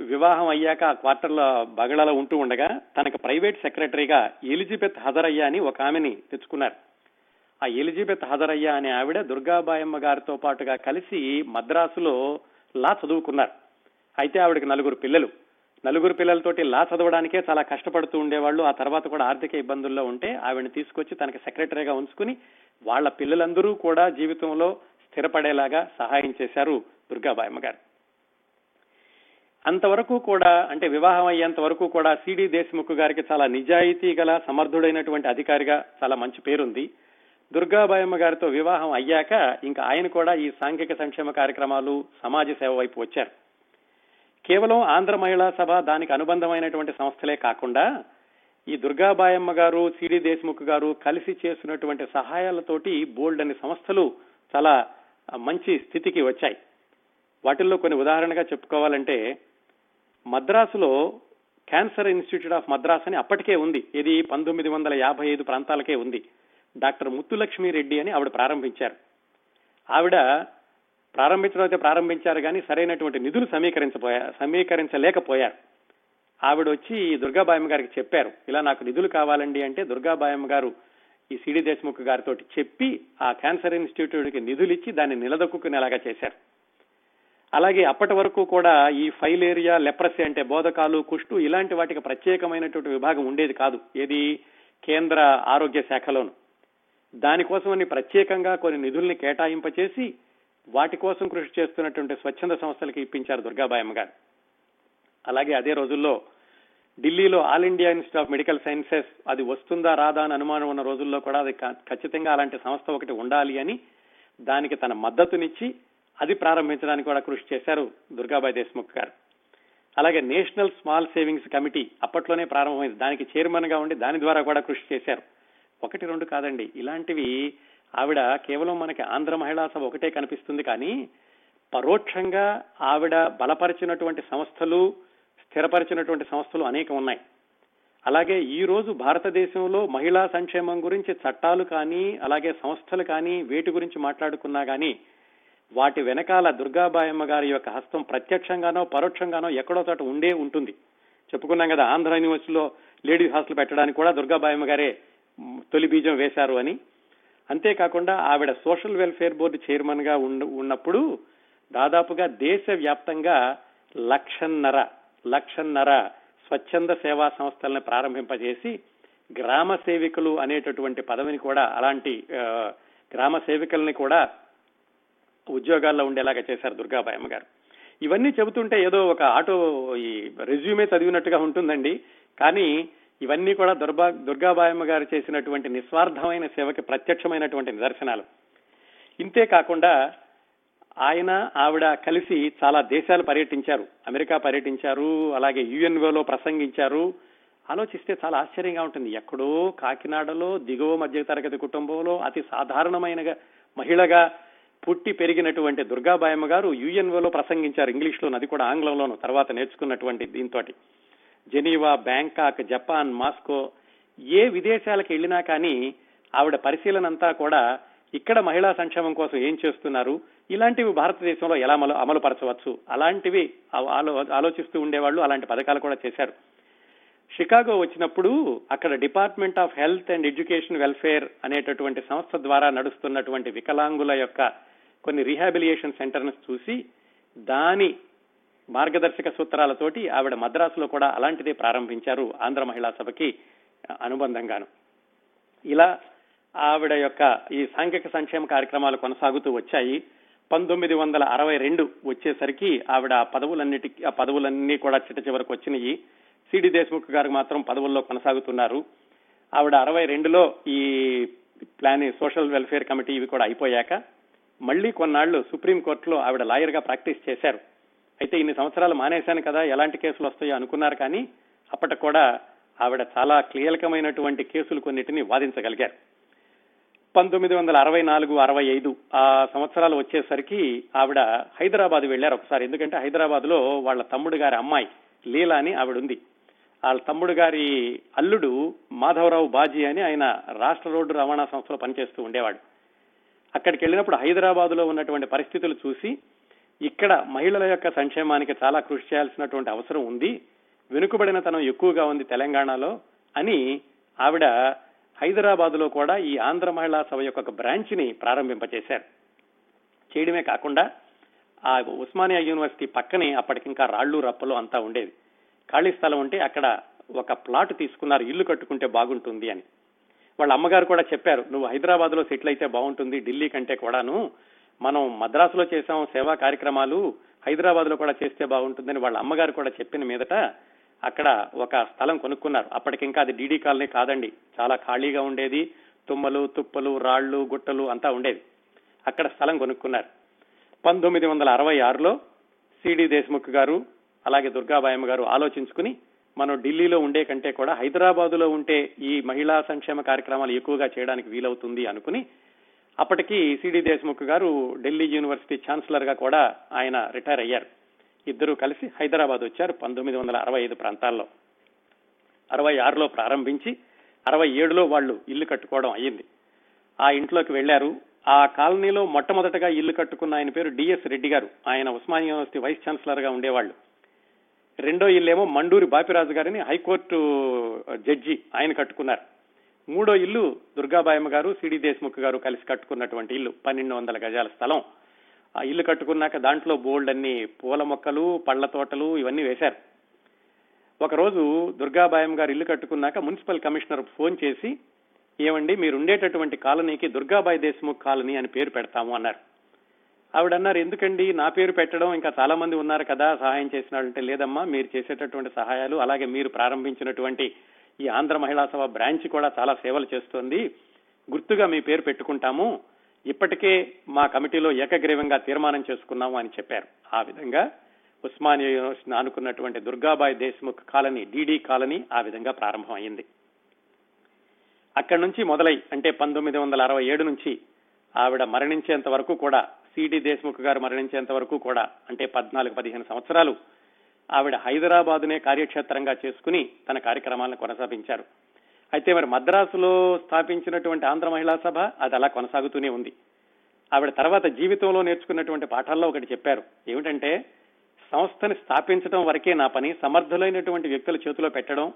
వివాహం అయ్యాక ఆ క్వార్టర్లో బగళలో ఉంటూ ఉండగా తనకు ప్రైవేట్ సెక్రటరీగా ఎలిజబెత్ హజరయ్య అని ఒక ఆమెని తెచ్చుకున్నారు. ఆ ఎలిజబెత్ హజరయ్య అనే ఆవిడ దుర్గాబాయమ్మ గారితో పాటుగా కలిసి మద్రాసులో లా చదువుకున్నారు. అయితే ఆవిడకి నలుగురు పిల్లలు. నలుగురు పిల్లలతోటి లా చదవడానికే చాలా కష్టపడుతూ ఉండేవాళ్ళు. ఆ తర్వాత కూడా ఆర్థిక ఇబ్బందుల్లో ఉంటే ఆవిడని తీసుకొచ్చి తనకి సెక్రటరీగా ఉంచుకుని వాళ్ళ పిల్లలందరూ కూడా జీవితంలో స్థిరపడేలాగా సహాయం చేశారు దుర్గాబాయమ్మ గారు. అంతవరకు కూడా అంటే వివాహం అయ్యేంత వరకు కూడా సిడి దేశ్ముఖ్ గారికి చాలా నిజాయితీ గల సమర్థుడైనటువంటి అధికారిగా చాలా మంచి పేరుంది. దుర్గాబాయమ్మ గారితో వివాహం అయ్యాక ఇంకా ఆయన కూడా ఈ సాంఘిక సంక్షేమ కార్యక్రమాలు సమాజ సేవ వైపు వచ్చారు. కేవలం ఆంధ్ర మహిళా సభ దానికి అనుబంధమైనటువంటి సంస్థలే కాకుండా ఈ దుర్గాబాయమ్మ గారు సిడి దేశ్ముఖ్ గారు కలిసి చేసినటువంటి సహాయాలతోటి బోల్డ్ అనే సంస్థలు చాలా మంచి స్థితికి వచ్చాయి. వాటిల్లో కొన్ని ఉదాహరణగా చెప్పుకోవాలంటే మద్రాసులో క్యాన్సర్ ఇన్స్టిట్యూట్ ఆఫ్ మద్రాస్ అని అప్పటికే ఉంది. ఇది పంతొమ్మిది వందల యాభై ఐదు ప్రాంతాలకే ఉంది. డాక్టర్ ముత్తులక్ష్మి రెడ్డి అని ఆవిడ ప్రారంభించారు. ఆవిడ ప్రారంభించడం అయితే ప్రారంభించారు కానీ సరైనటువంటి నిధులు సమీకరించబోయా సమీకరించలేకపోయారు. ఆవిడ వచ్చి దుర్గాబాయమ్మ గారికి చెప్పారు ఇలా నాకు నిధులు కావాలండి అంటే దుర్గాబాయమ్మ గారు ఈ సిడి దేశ్ముఖ్ గారితో చెప్పి ఆ క్యాన్సర్ ఇన్స్టిట్యూట్కి నిధులు ఇచ్చి దాన్ని నిలదొక్కునేలాగా చేశారు. అలాగే అప్పటి వరకు కూడా ఈ ఫైలేరియా లెప్రసీ అంటే బోధకాలు కుష్టు ఇలాంటి వాటికి ప్రత్యేకమైనటువంటి విభాగం ఉండేది కాదు. ఏది? కేంద్ర ఆరోగ్య శాఖలోను. దానికోసమని ప్రత్యేకంగా కొన్ని నిధుల్ని కేటాయింపచేసి వాటి కోసం కృషి చేస్తున్నటువంటి స్వచ్ఛంద సంస్థలకి ఇప్పించారు దుర్గాబాయమ్మ గారు అలాగే అదే రోజుల్లో ఢిల్లీలో All India Institute of Medical Sciences అది వస్తుందా రాదా అని అనుమానం ఉన్న రోజుల్లో కూడా అది క- ఖచ్చితంగా అలాంటి సంస్థ ఒకటి ఉండాలి అని దానికి తన మద్దతునిచ్చి అది ప్రారంభించడానికి కూడా కృషి చేశారు దుర్గాబాయ్ దేశ్ముఖ్ గారు. అలాగే నేషనల్ స్మాల్ సేవింగ్స్ కమిటీ అప్పట్లోనే ప్రారంభమైంది. దానికి చైర్మన్గా ఉండి దాని ద్వారా కూడా కృషి చేశారు. ఒకటి రెండు కాదండి. ఇలాంటివి ఆవిడ కేవలం మనకి ఆంధ్ర మహిళా సభ ఒకటే కనిపిస్తుంది కానీ పరోక్షంగా ఆవిడ బలపరిచినటువంటి సంస్థలు స్థిరపరిచినటువంటి సంస్థలు అనేకం ఉన్నాయి. అలాగే ఈ రోజు భారతదేశంలో మహిళా సంక్షేమం గురించి చట్టాలు కానీ అలాగే సంస్థలు కానీ వేటి గురించి మాట్లాడుకున్నా కానీ వాటి వెనకాల దుర్గాబాయమ్మ గారి యొక్క హస్తం ప్రత్యక్షంగానో పరోక్షంగానో ఎక్కడో చోట ఉండే ఉంటుంది. చెప్పుకున్నాం కదా ఆంధ్ర యూనివర్సిటీలో లేడీస్ హాస్టల్ పెట్టడానికి కూడా దుర్గాబాయమ్మ గారే తొలి బీజం వేశారు అని. అంతేకాకుండా ఆవిడ సోషల్ వెల్ఫేర్ బోర్డు చైర్మన్గా ఉన్నప్పుడు దాదాపుగా దేశవ్యాప్తంగా లక్షన్నర లక్షన్నర స్వచ్ఛంద సేవా సంస్థలను ప్రారంభింపజేసి గ్రామ సేవికులు అనేటటువంటి పదవిని కూడా అలాంటి గ్రామ సేవికల్ని కూడా ఉద్యోగాల్లో ఉండేలాగా చేశారు దుర్గాబాయమ్మ గారు ఇవన్నీ చెబుతుంటే ఏదో ఒక ఆటో ఈ రెజ్యూమే చదివినట్టుగా ఉంటుందండి. కానీ ఇవన్నీ కూడా దుర్బా దుర్గాబాయమ్మ గారు చేసినటువంటి నిస్వార్థమైన సేవకి ప్రత్యక్షమైనటువంటి నిదర్శనాలు. ఇంతే కాకుండా ఆయన ఆవిడ కలిసి చాలా దేశాలు పర్యటించారు. అమెరికా పర్యటించారు అలాగే యుఎన్ఓలో ప్రసంగించారు. ఆలోచిస్తే చాలా ఆశ్చర్యంగా ఉంటుంది. ఎక్కడో కాకినాడలో దిగువ మధ్య తరగతి కుటుంబంలో అతి సాధారణమైన మహిళగా పుట్టి పెరిగినటువంటి దుర్గాబాయమ్మ గారు యుఎన్ఓలో ప్రసంగించారు. ఇంగ్లీష్లో అది కూడా ఆంగ్లంలోను. తర్వాత నేర్చుకున్నటువంటి దీంతో జెనీవా బ్యాంకాక్ జపాన్ మాస్కో ఏ విదేశాలకు వెళ్ళినా కానీ ఆవిడ పరిశీలన అంతా కూడా ఇక్కడ మహిళా సంక్షేమం కోసం ఏం చేస్తున్నారు? ఇలాంటివి భారతదేశంలో ఎలా అమలు అమలుపరచవచ్చు? అలాంటివి ఆలోచిస్తూ ఉండేవాళ్ళు అలాంటి పథకాలు కూడా చేశారు. షికాగో వచ్చినప్పుడు అక్కడ department of health and education welfare అనేటటువంటి సంస్థ ద్వారా నడుస్తున్నటువంటి వికలాంగుల యొక్క కొన్ని రీహాబిలియేషన్ సెంటర్ను చూసి దాని మార్గదర్శక సూత్రాలతోటి ఆవిడ మద్రాసులో కూడా అలాంటిదే ప్రారంభించారు ఆంధ్ర మహిళా సభకి అనుబంధంగాను. ఇలా ఆవిడ యొక్క ఈ సాంఘిక సంక్షేమ కార్యక్రమాలు కొనసాగుతూ వచ్చాయి. పంతొమ్మిది వందల అరవై రెండు వచ్చేసరికి ఆవిడ ఆ పదవులన్నిటి ఆ పదవులన్నీ కూడా చిట్ట చివరకు వచ్చినాయి. సిడి దేశ్ముఖ్ గారు మాత్రం పదవుల్లో కొనసాగుతున్నారు. ఆవిడ అరవై రెండులో ఈ ప్లాన్ సోషల్ వెల్ఫేర్ కమిటీ ఇవి కూడా అయిపోయాక మళ్ళీ కొన్నాళ్ళు సుప్రీం కోర్టులో ఆవిడ లాయర్గా ప్రాక్టీస్ చేశారు. అయితే ఇన్ని సంవత్సరాలు మానేశాను కదా ఎలాంటి కేసులు వస్తాయో అనుకున్నారు కానీ అప్పటికి కూడా ఆవిడ చాలా కీలకమైనటువంటి కేసులు కొన్నిటిని వాదించగలిగారు. పంతొమ్మిది వందల అరవై నాలుగు అరవై ఐదు ఆ సంవత్సరాలు వచ్చేసరికి ఆవిడ హైదరాబాద్ వెళ్ళారు ఒకసారి. ఎందుకంటే హైదరాబాద్లో వాళ్ళ తమ్ముడు గారి అమ్మాయి లీలా అని ఆవిడ ఉంది. వాళ్ళ తమ్ముడు గారి అల్లుడు మాధవరావు బాజీ అని ఆయన రాష్ట్ర రోడ్డు రవాణా సంస్థలో పనిచేస్తూ ఉండేవాడు. అక్కడికి వెళ్ళినప్పుడు హైదరాబాద్లో ఉన్నటువంటి పరిస్థితులు చూసి ఇక్కడ మహిళల యొక్క సంక్షేమానికి చాలా కృషి చేయాల్సినటువంటి అవసరం ఉంది వెనుకబడిన తనం ఎక్కువగా ఉంది తెలంగాణలో అని ఆవిడ హైదరాబాద్లో కూడా ఈ ఆంధ్ర మహిళా సభ యొక్క ఒక బ్రాంచ్ని ప్రారంభింపచేశారు. చేయడమే కాకుండా ఆ ఉస్మానియా యూనివర్సిటీ పక్కనే అప్పటికింకా రాళ్ళు రప్పలు అంతా ఉండేది. ఖాళీ స్థలం ఉంటే అక్కడ ఒక ప్లాట్ తీసుకున్నారు ఇల్లు కట్టుకుంటే బాగుంటుంది అని. వాళ్ళ అమ్మగారు కూడా చెప్పారు నువ్వు హైదరాబాద్లో సెటిల్ అయితే బాగుంటుంది ఢిల్లీ కంటే కూడాను. మనం మద్రాసులో చేసాం సేవా కార్యక్రమాలు హైదరాబాద్లో కూడా చేస్తే బాగుంటుందని వాళ్ళ అమ్మగారు కూడా చెప్పిన మీదట అక్కడ ఒక స్థలం కొనుక్కున్నారు. అప్పటికింకా అది డీడీ కాలనీ కాదండి. చాలా ఖాళీగా ఉండేది. తుమ్మలు తుప్పలు రాళ్ళు గుట్టలు అంతా ఉండేది. అక్కడ స్థలం కొనుక్కున్నారు. పంతొమ్మిది వందల అరవై ఆరులో సిడి దేశ్ముఖ్ గారు అలాగే దుర్గాబాయమ్మ గారు ఆలోచించుకుని మనం ఢిల్లీలో ఉండే కంటే కూడా హైదరాబాద్లో ఉంటే ఈ మహిళా సంక్షేమ కార్యక్రమాలు ఎక్కువగా చేయడానికి వీలవుతుంది అనుకుని అప్పటికి సిడి దేశ్ముఖ్ గారు ఢిల్లీ యూనివర్సిటీ ఛాన్సలర్గా కూడా ఆయన రిటైర్ అయ్యారు. ఇద్దరు కలిసి హైదరాబాద్ వచ్చారు పంతొమ్మిది వందల అరవై ఐదు ప్రాంతాల్లో. అరవై ఆరులో ప్రారంభించి అరవై ఏడులో వాళ్ళు ఇల్లు కట్టుకోవడం అయ్యింది. ఆ ఇంట్లోకి వెళ్ళారు ఆ కాలనీలో మొట్టమొదటగా ఇల్లు కట్టుకున్న ఆయన పేరు డిఎస్ రెడ్డి గారు. ఆయన ఉస్మానియా యూనివర్సిటీ వైస్ ఛాన్సలర్గా ఉండేవాళ్ళు. రెండో ఇల్లేమో మండూరి బాపిరాజు గారిని హైకోర్టు జడ్జి ఆయన కట్టుకున్నారు. మూడో ఇల్లు దుర్గాబాయమ్మ గారు సిడి దేశ్ముఖ్ గారు కలిసి కట్టుకున్నటువంటి ఇల్లు పన్నెండు వందల గజాల స్థలం. ఆ ఇల్లు కట్టుకున్నాక దాంట్లో బోల్డ్ అన్ని పూల మొక్కలు పళ్ళ తోటలు ఇవన్నీ వేశారు. ఒకరోజు దుర్గాబాయం గారు ఇల్లు కట్టుకున్నాక మున్సిపల్ కమిషనర్ ఫోన్ చేసి ఏమండి మీరు ఉండేటటువంటి కాలనీకి దుర్గాబాయి దేశ్ముఖ్ కాలనీ అని పేరు పెడతాము అన్నారు. ఆవిడ అన్నారు ఎందుకండి? నా పేరు పెట్టడం ఇంకా చాలా మంది ఉన్నారు కదా సహాయం చేసిన వాళ్ళంటే లేదమ్మా మీరు చేసేటటువంటి సహాయాలు అలాగే మీరు ప్రారంభించినటువంటి ఈ ఆంధ్ర మహిళా సభ బ్రాంచ్ కూడా చాలా సేవలు చేస్తోంది. గుర్తుగా మీ పేరు పెట్టుకుంటాము. ఇప్పటికే మా కమిటీలో ఏకగ్రీవంగా తీర్మానం చేసుకున్నాము అని చెప్పారు. ఆ విధంగా ఉస్మానియా యూనివర్సిటీని ఆనుకున్నటువంటి Durgabai Deshmukh colony DD colony ఆ విధంగా ప్రారంభం అయింది అక్కడి నుంచి మొదలై అంటే పంతొమ్మిది వందల అరవై ఏడు నుంచి ఆవిడ మరణించేంత వరకు కూడా సిడి దేశ్ముఖ్ గారు మరణించేంత వరకు కూడా అంటే పద్నాలుగు పదిహేను సంవత్సరాలు ఆవిడ హైదరాబాదునే కార్యక్షేత్రంగా చేసుకుని తన కార్యక్రమాలను కొనసాగించారు. అయితే మరి మద్రాసులో స్థాపించినటువంటి ఆంధ్ర మహిళా సభ అది అలా కొనసాగుతూనే ఉంది. ఆవిడ తర్వాత జీవితంలో నేర్చుకున్నటువంటి పాఠాల్లో ఒకటి చెప్పారు. ఏమిటంటే సంస్థని స్థాపించడం వరకే నా పని సమర్థులైనటువంటి వ్యక్తుల చేతిలో పెట్టడం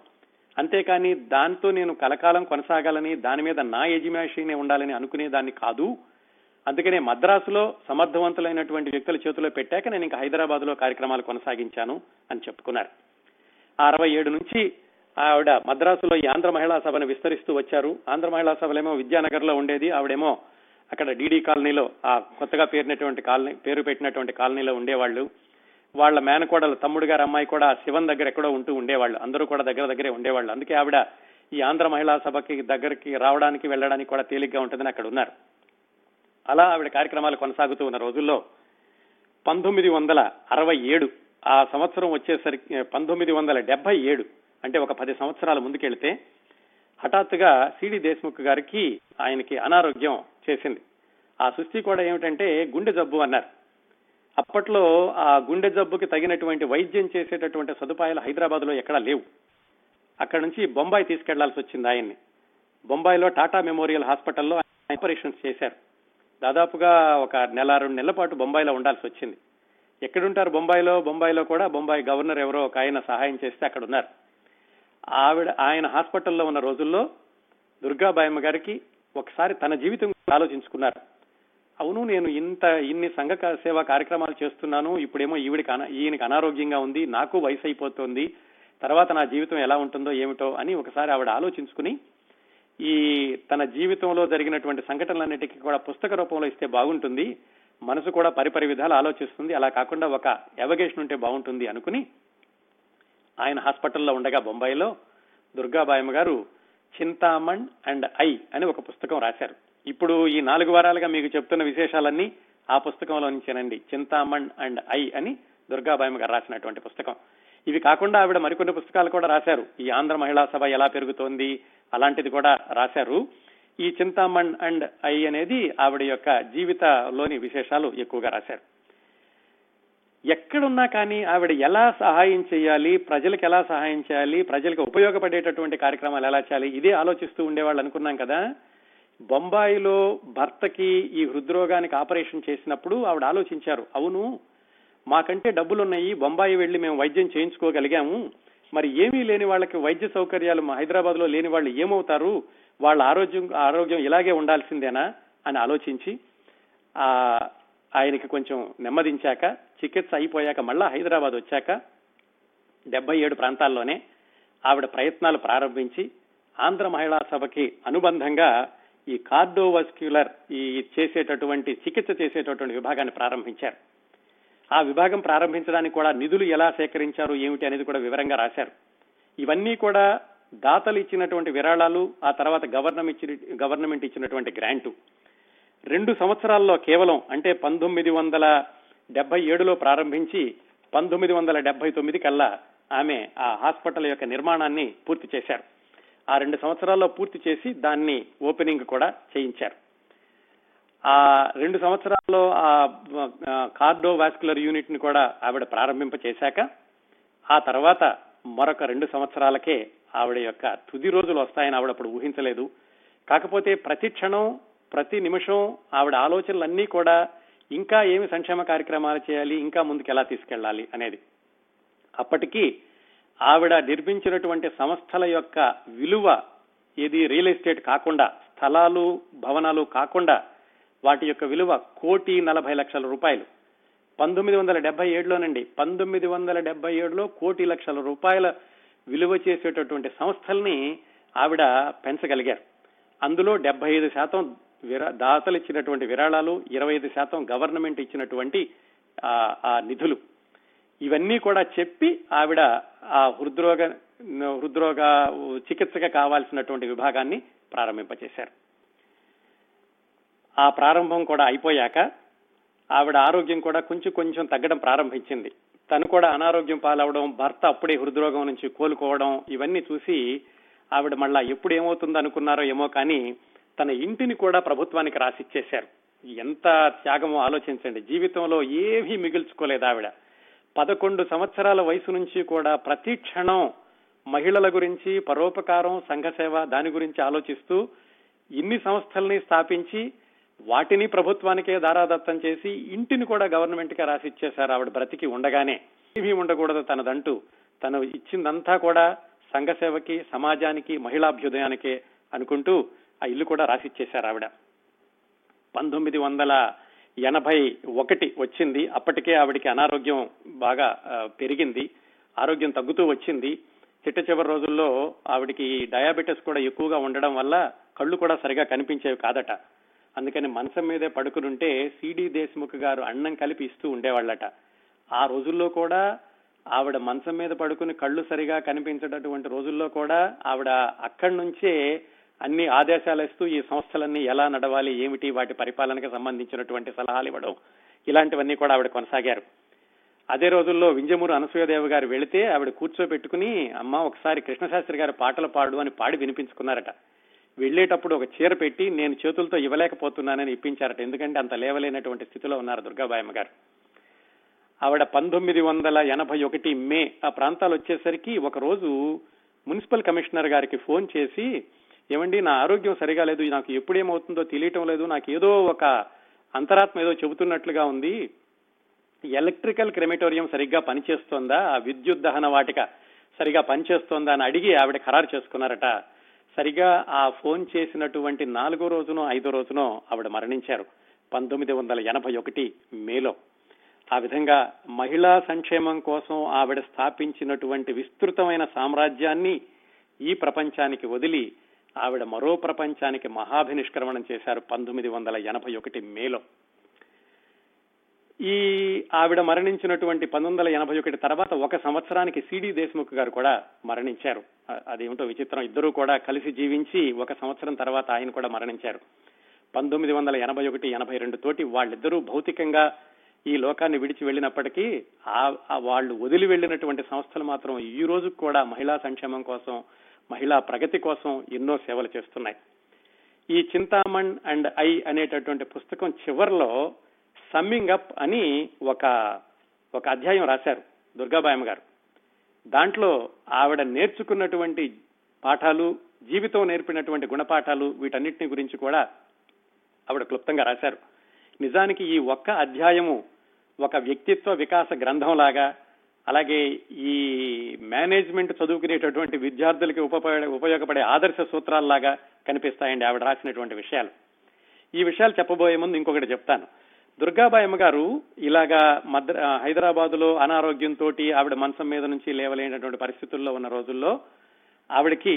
అంతేకాని దాంతో నేను కలకాలం కొనసాగాలని దాని మీద నా యజమాషినే ఉండాలని అనుకునే దాన్ని కాదు. అందుకనే మద్రాసులో సమర్థవంతులైనటువంటి వ్యక్తుల చేతిలో పెట్టాక నేను ఇంకా హైదరాబాద్లో కార్యక్రమాలు కొనసాగించాను అని చెప్పుకున్నారు. అరవై ఏడు నుంచి ఆవిడ మద్రాసులో ఈ ఆంధ్ర మహిళా సభను విస్తరిస్తూ వచ్చారు. ఆంధ్ర మహిళా సభలేమో విద్యానగర్లో ఉండేది. ఆవిడేమో అక్కడ డీడీ కాలనీలో ఆ కొత్తగా పేరినటువంటి కాలనీ పేరు పెట్టినటువంటి కాలనీలో ఉండేవాళ్ళు. వాళ్ళ మేనకోడలు తమ్ముడు గారు అమ్మాయి కూడా శివన్ దగ్గర ఎక్కడో ఉంటూ ఉండేవాళ్ళు. అందరూ కూడా దగ్గర దగ్గరే ఉండేవాళ్ళు. అందుకే ఆవిడ ఈ ఆంధ్ర మహిళా సభకి దగ్గరికి రావడానికి వెళ్ళడానికి కూడా తేలిగ్గా ఉంటుందని అక్కడ ఉన్నారు. అలా ఆవిడ కార్యక్రమాలు కొనసాగుతూ ఉన్న రోజుల్లో పంతొమ్మిది వందల అరవై ఏడు ఆ సంవత్సరం వచ్చేసరికి పంతొమ్మిది వందల డెబ్బై ఏడు అంటే ఒక పది సంవత్సరాల ముందుకెళ్తే హఠాత్తుగా సిడి దేశ్ముఖ్ గారికి ఆయనకి అనారోగ్యం చేసింది. ఆ సుస్థి కూడా ఏమిటంటే గుండె జబ్బు అన్నారు. అప్పట్లో ఆ గుండె జబ్బుకి తగినటువంటి వైద్యం చేసేటటువంటి సదుపాయాలు హైదరాబాద్లో ఎక్కడా లేవు. అక్కడ నుంచి బొంబాయి తీసుకెళ్ళాల్సి వచ్చింది ఆయన్ని. బొంబాయిలో టాటా మెమోరియల్ హాస్పిటల్లో ఆపరేషన్స్ చేశారు. దాదాపుగా ఒక నెల రెండు నెలల పాటు బొంబాయిలో ఉండాల్సి వచ్చింది. ఎక్కడుంటారు బొంబాయిలో? బొంబాయిలో కూడా బొంబాయి గవర్నర్ ఎవరో ఒక ఆయన సహాయం చేస్తే అక్కడ ఉన్నారు. ఆవిడ ఆయన హాస్పిటల్లో ఉన్న రోజుల్లో దుర్గాబాయమ్మ గారికి ఒకసారి తన జీవితం ఆలోచించుకున్నారు. అవును నేను ఇంత ఇన్ని సంఘ సేవా కార్యక్రమాలు చేస్తున్నాను. ఇప్పుడేమో ఈవిడికి ఈయనకి అనారోగ్యంగా ఉంది. నాకు వయసు అయిపోతుంది తర్వాత నా జీవితం ఎలా ఉంటుందో ఏమిటో అని ఒకసారి ఆవిడ ఆలోచించుకుని ఈ తన జీవితంలో జరిగినటువంటి సంఘటనలన్నిటికీ కూడా పుస్తక రూపంలో ఇస్తే బాగుంటుంది. మనసు కూడా పరిపరి విధాలు ఆలోచిస్తుంది. అలా కాకుండా ఒక ఎవగేషన్ ఉంటే బాగుంటుంది అనుకుని ఆయన హాస్పిటల్లో ఉండగా బొంబాయిలో దుర్గాబాయమ్మ గారు చింతామణ్ అండ్ ఐ అని ఒక పుస్తకం రాశారు. ఇప్పుడు ఈ నాలుగు వారాలుగా మీకు చెప్తున్న విశేషాలన్నీ ఆ పుస్తకంలో నుంచేనండి. చింతామణ్ అండ్ ఐ అని దుర్గాబాయమ్మ గారు రాసినటువంటి పుస్తకం. ఇవి కాకుండా ఆవిడ మరికొన్ని పుస్తకాలు కూడా రాశారు. ఈ ఆంధ్ర మహిళా సభ ఎలా పెరుగుతోంది? అలాంటిది కూడా రాశారు. ఈ చింతామణ్ అండ్ ఐ అనేది ఆవిడ యొక్క జీవితంలోని విశేషాలు ఎక్కువగా రాశారు. ఎక్కడున్నా కానీ ఆవిడ ఎలా సహాయం చేయాలి ప్రజలకు ఎలా సహాయం చేయాలి ప్రజలకు ఉపయోగపడేటటువంటి కార్యక్రమాలు ఎలా చేయాలి ఇదే ఆలోచిస్తూ ఉండేవాళ్ళు అనుకున్నాం కదా. బొంబాయిలో భర్తకి ఈ హృద్రోగానికి ఆపరేషన్ చేసినప్పుడు ఆవిడ ఆలోచించారు అవును మాకంటే డబ్బులున్నాయి బొంబాయి వెళ్ళి మేము వైద్యం చేయించుకోగలిగాము మరి ఏమీ లేని వాళ్ళకి వైద్య సౌకర్యాలు హైదరాబాద్లో లేని వాళ్ళు ఏమవుతారు? వాళ్ళ ఆరోగ్యం ఆరోగ్యం ఇలాగే ఉండాల్సిందేనా అని ఆలోచించి ఆ ఆయనకి కొంచెం నెమ్మదించాక చికిత్స అయిపోయాక మళ్ళా హైదరాబాద్ వచ్చాక డెబ్బై ఏడు ప్రాంతాల్లోనే ఆవిడ ప్రయత్నాలు ప్రారంభించి ఆంధ్ర మహిళా సభకి అనుబంధంగా ఈ కార్డోవస్క్యులర్ ఈ చేసేటటువంటి చికిత్స చేసేటటువంటి విభాగాన్ని ప్రారంభించారు. ఆ విభాగం ప్రారంభించడానికి కూడా నిధులు ఎలా సేకరించారు ఏమిటి అనేది కూడా వివరంగా రాశారు. ఇవన్నీ కూడా దాతలు ఇచ్చినటువంటి విరాళాలు ఆ తర్వాత గవర్నమెంట్ ఇచ్చిన గవర్నమెంట్ ఇచ్చినటువంటి గ్రాంటు. రెండు సంవత్సరాల్లో కేవలం అంటే పంతొమ్మిది వందల డెబ్బై ఏడులో ప్రారంభించి పంతొమ్మిది వందల డెబ్బై తొమ్మిది కల్లా ఆమె ఆ హాస్పిటల్ యొక్క నిర్మాణాన్ని పూర్తి చేశారు. ఆ రెండు సంవత్సరాల్లో పూర్తి చేసి దాన్ని ఓపెనింగ్ కూడా చేయించారు. ఆ రెండు సంవత్సరాల్లో ఆ కార్డో వాస్కులర్ యూనిట్ని కూడా ఆవిడ ప్రారంభింప చేశాక ఆ తర్వాత మరొక రెండు సంవత్సరాలకే ఆవిడ యొక్క తుది రోజులు వస్తాయని ఆవిడ అప్పుడు ఊహించలేదు. కాకపోతే ప్రతి క్షణం ప్రతి నిమిషం ఆవిడ ఆలోచనలన్నీ కూడా ఇంకా ఏమి సంక్షేమ కార్యక్రమాలు చేయాలి ఇంకా ముందుకు ఎలా తీసుకెళ్ళాలి అనేది. అప్పటికి ఆవిడ నిర్మించినటువంటి సంస్థల యొక్క విలువ ఇది రియల్ ఎస్టేట్ కాకుండా స్థలాలు భవనాలు కాకుండా వాటి యొక్క విలువ కోటి నలభై లక్షల రూపాయలు. పంతొమ్మిది వందల డెబ్బై ఏడులోనండి పంతొమ్మిది వందల డెబ్బై ఏడులో కోటి లక్షల రూపాయల విలువ చేసేటటువంటి సంస్థల్ని ఆవిడ పెంచగలిగారు. అందులో డెబ్బై ఐదు శాతం విరా దాతలు ఇచ్చినటువంటి విరాళాలు ఇరవై ఐదు శాతం గవర్నమెంట్ ఇచ్చినటువంటి ఆ నిధులు. ఇవన్నీ కూడా చెప్పి ఆవిడ ఆ హృద్రోగ హృద్రోగ చికిత్సగా కావాల్సినటువంటి విభాగాన్ని ప్రారంభింపచేశారు. ఆ ప్రారంభం కూడా అయిపోయాక ఆవిడ ఆరోగ్యం కూడా కొంచెం కొంచెం తగ్గడం ప్రారంభించింది. తను కూడా అనారోగ్యం పాలవడం భర్త అప్పుడే హృద్రోగం నుంచి కోలుకోవడం ఇవన్నీ చూసి ఆవిడ మళ్ళా ఎప్పుడు ఏమవుతుందో అనుకున్నారో ఏమో కానీ తన ఇంటిని కూడా ప్రభుత్వానికి రాసిచ్చేశారు. ఎంత త్యాగమో ఆలోచించండి. జీవితంలో ఏమీ మిగుల్చుకోలేదు ఆవిడ. పదకొండు సంవత్సరాల వయసు నుంచి కూడా ప్రతి క్షణం మహిళల గురించి పరోపకారం సంఘసేవ దాని గురించి ఆలోచిస్తూ ఇన్ని సంస్థల్ని స్థాపించి వాటిని ప్రభుత్వానికే దారాదత్తం చేసి ఇంటిని కూడా గవర్నమెంట్ కే రాసిచ్చేశారు. ఆవిడ బ్రతికి ఉండగానే ఏమీ ఉండకూడదు తనదంటూ తను ఇచ్చిందంతా కూడా సంఘసేవకి సమాజానికి మహిళాభ్యుదయానికే అనుకుంటూ ఆ ఇల్లు కూడా రాసిచ్చేశారు ఆవిడ. పంతొమ్మిది వందల ఎనభై ఒకటి వచ్చింది. అప్పటికే ఆవిడికి అనారోగ్యం బాగా పెరిగింది. ఆరోగ్యం తగ్గుతూ వచ్చింది. చిట్ట చివరి రోజుల్లో ఆవిడికి డయాబెటీస్ కూడా ఎక్కువగా ఉండడం వల్ల కళ్ళు కూడా సరిగా కనిపించేవి కాదట. అందుకని మంచం మీదే పడుకునుంటే సిడి దేశ్ముఖ్ గారు అన్నం కలిపి ఇస్తూ ఉండేవాళ్ళట. ఆ రోజుల్లో కూడా ఆవిడ మంచం మీద పడుకుని కళ్ళు సరిగా కనిపించేటటువంటి రోజుల్లో కూడా ఆవిడ అక్కడి నుంచే అన్ని ఆదేశాలు ఇస్తూ ఈ సంస్థలన్నీ ఎలా నడవాలి ఏమిటి వాటి పరిపాలనకు సంబంధించినటువంటి సలహాలు ఇవ్వడం ఇలాంటివన్నీ కూడా ఆవిడ కొనసాగారు. అదే రోజుల్లో వింజమూరు అనసూయదేవి గారు వెళితే ఆవిడ కూర్చోబెట్టుకుని అమ్మ ఒకసారి కృష్ణశాస్త్రి గారు పాటలు పాడు అని పాడి వినిపించుకున్నారట. వెళ్ళేటప్పుడు ఒక చీర పెట్టి నేను చేతులతో ఇవ్వలేకపోతున్నానని ఇప్పించారట. ఎందుకంటే అంత లేవలేనటువంటి స్థితిలో ఉన్నారు దుర్గాబాయమ్మ గారు. ఆవిడ పంతొమ్మిది వందల ఎనభై ఒకటి మే ఆ ప్రాంతాలు వచ్చేసరికి ఒకరోజు మున్సిపల్ కమిషనర్ గారికి ఫోన్ చేసి ఏమండి నా ఆరోగ్యం సరిగా లేదు నాకు ఎప్పుడేమవుతుందో తెలియటం లేదు నాకు ఏదో ఒక అంతరాత్మ ఏదో చెబుతున్నట్లుగా ఉంది. ఎలక్ట్రికల్ క్రెమిటోరియం సరిగ్గా పనిచేస్తోందా? ఆ విద్యుత్ దహన వాటిక సరిగా పనిచేస్తోందా? అని అడిగి ఆవిడ ఖరారు చేసుకున్నారట. సరిగా ఆ ఫోన్ చేసినటువంటి నాలుగో రోజునో ఐదో రోజునో ఆవిడ మరణించారు పంతొమ్మిది వందల ఎనభై ఒకటి మేలో. ఆ విధంగా మహిళా సంక్షేమం కోసం ఆవిడ స్థాపించినటువంటి విస్తృతమైన సామ్రాజ్యాన్ని ఈ ప్రపంచానికి వదిలి ఆవిడ మరో ప్రపంచానికి మహాభినిష్క్రమణం చేశారు పంతొమ్మిది వందల ఎనభై ఒకటి మేలో. ఈ ఆవిడ మరణించినటువంటి పంతొమ్మిది వందల ఎనభై ఒకటి తర్వాత ఒక సంవత్సరానికి సిడి దేశ్ముఖ్ గారు కూడా మరణించారు. అదేమిటో విచిత్రం. ఇద్దరూ కూడా కలిసి జీవించి ఒక సంవత్సరం తర్వాత ఆయన కూడా మరణించారు. పంతొమ్మిది వందల ఎనభై ఒకటి ఎనభై రెండు తోటి వాళ్ళిద్దరూ భౌతికంగా ఈ లోకాన్ని విడిచి వెళ్ళినప్పటికీ ఆ వాళ్ళు వదిలి వెళ్ళినటువంటి సంస్థలు మాత్రం ఈ రోజు కూడా మహిళా సంక్షేమం కోసం మహిళా ప్రగతి కోసం ఎన్నో సేవలు చేస్తున్నాయి. ఈ చింతామణ్ అండ్ ఐ అనేటటువంటి పుస్తకం చివరిలో సమ్మింగ్ అప్ అని ఒక ఒక అధ్యాయం రాశారు దుర్గాబాయమ్మ గారు. దాంట్లో ఆవిడ నేర్చుకున్నటువంటి పాఠాలు జీవితం నేర్పినటువంటి గుణపాఠాలు వీటన్నిటిని గురించి కూడా ఆవిడ క్లుప్తంగా రాశారు. నిజానికి ఈ ఒక్క అధ్యాయము ఒక వ్యక్తిత్వ వికాస గ్రంథం లాగా అలాగే ఈ మేనేజ్మెంట్ చదువుకునేటటువంటి విద్యార్థులకి ఉపయోగ ఉపయోగపడే ఆదర్శ సూత్రాల్లాగా కనిపిస్తాయండి ఆవిడ రాసినటువంటి విషయాలు. ఈ విషయాలు చెప్పబోయే ముందు ఇంకొకటి చెప్తాను. దుర్గాబాయి అమ్మగారు ఇలాగా మద్ర హైదరాబాద్లో అనారోగ్యంతో ఆవిడ మంచం మీద నుంచి లేవలేనటువంటి పరిస్థితుల్లో ఉన్న రోజుల్లో ఆవిడకి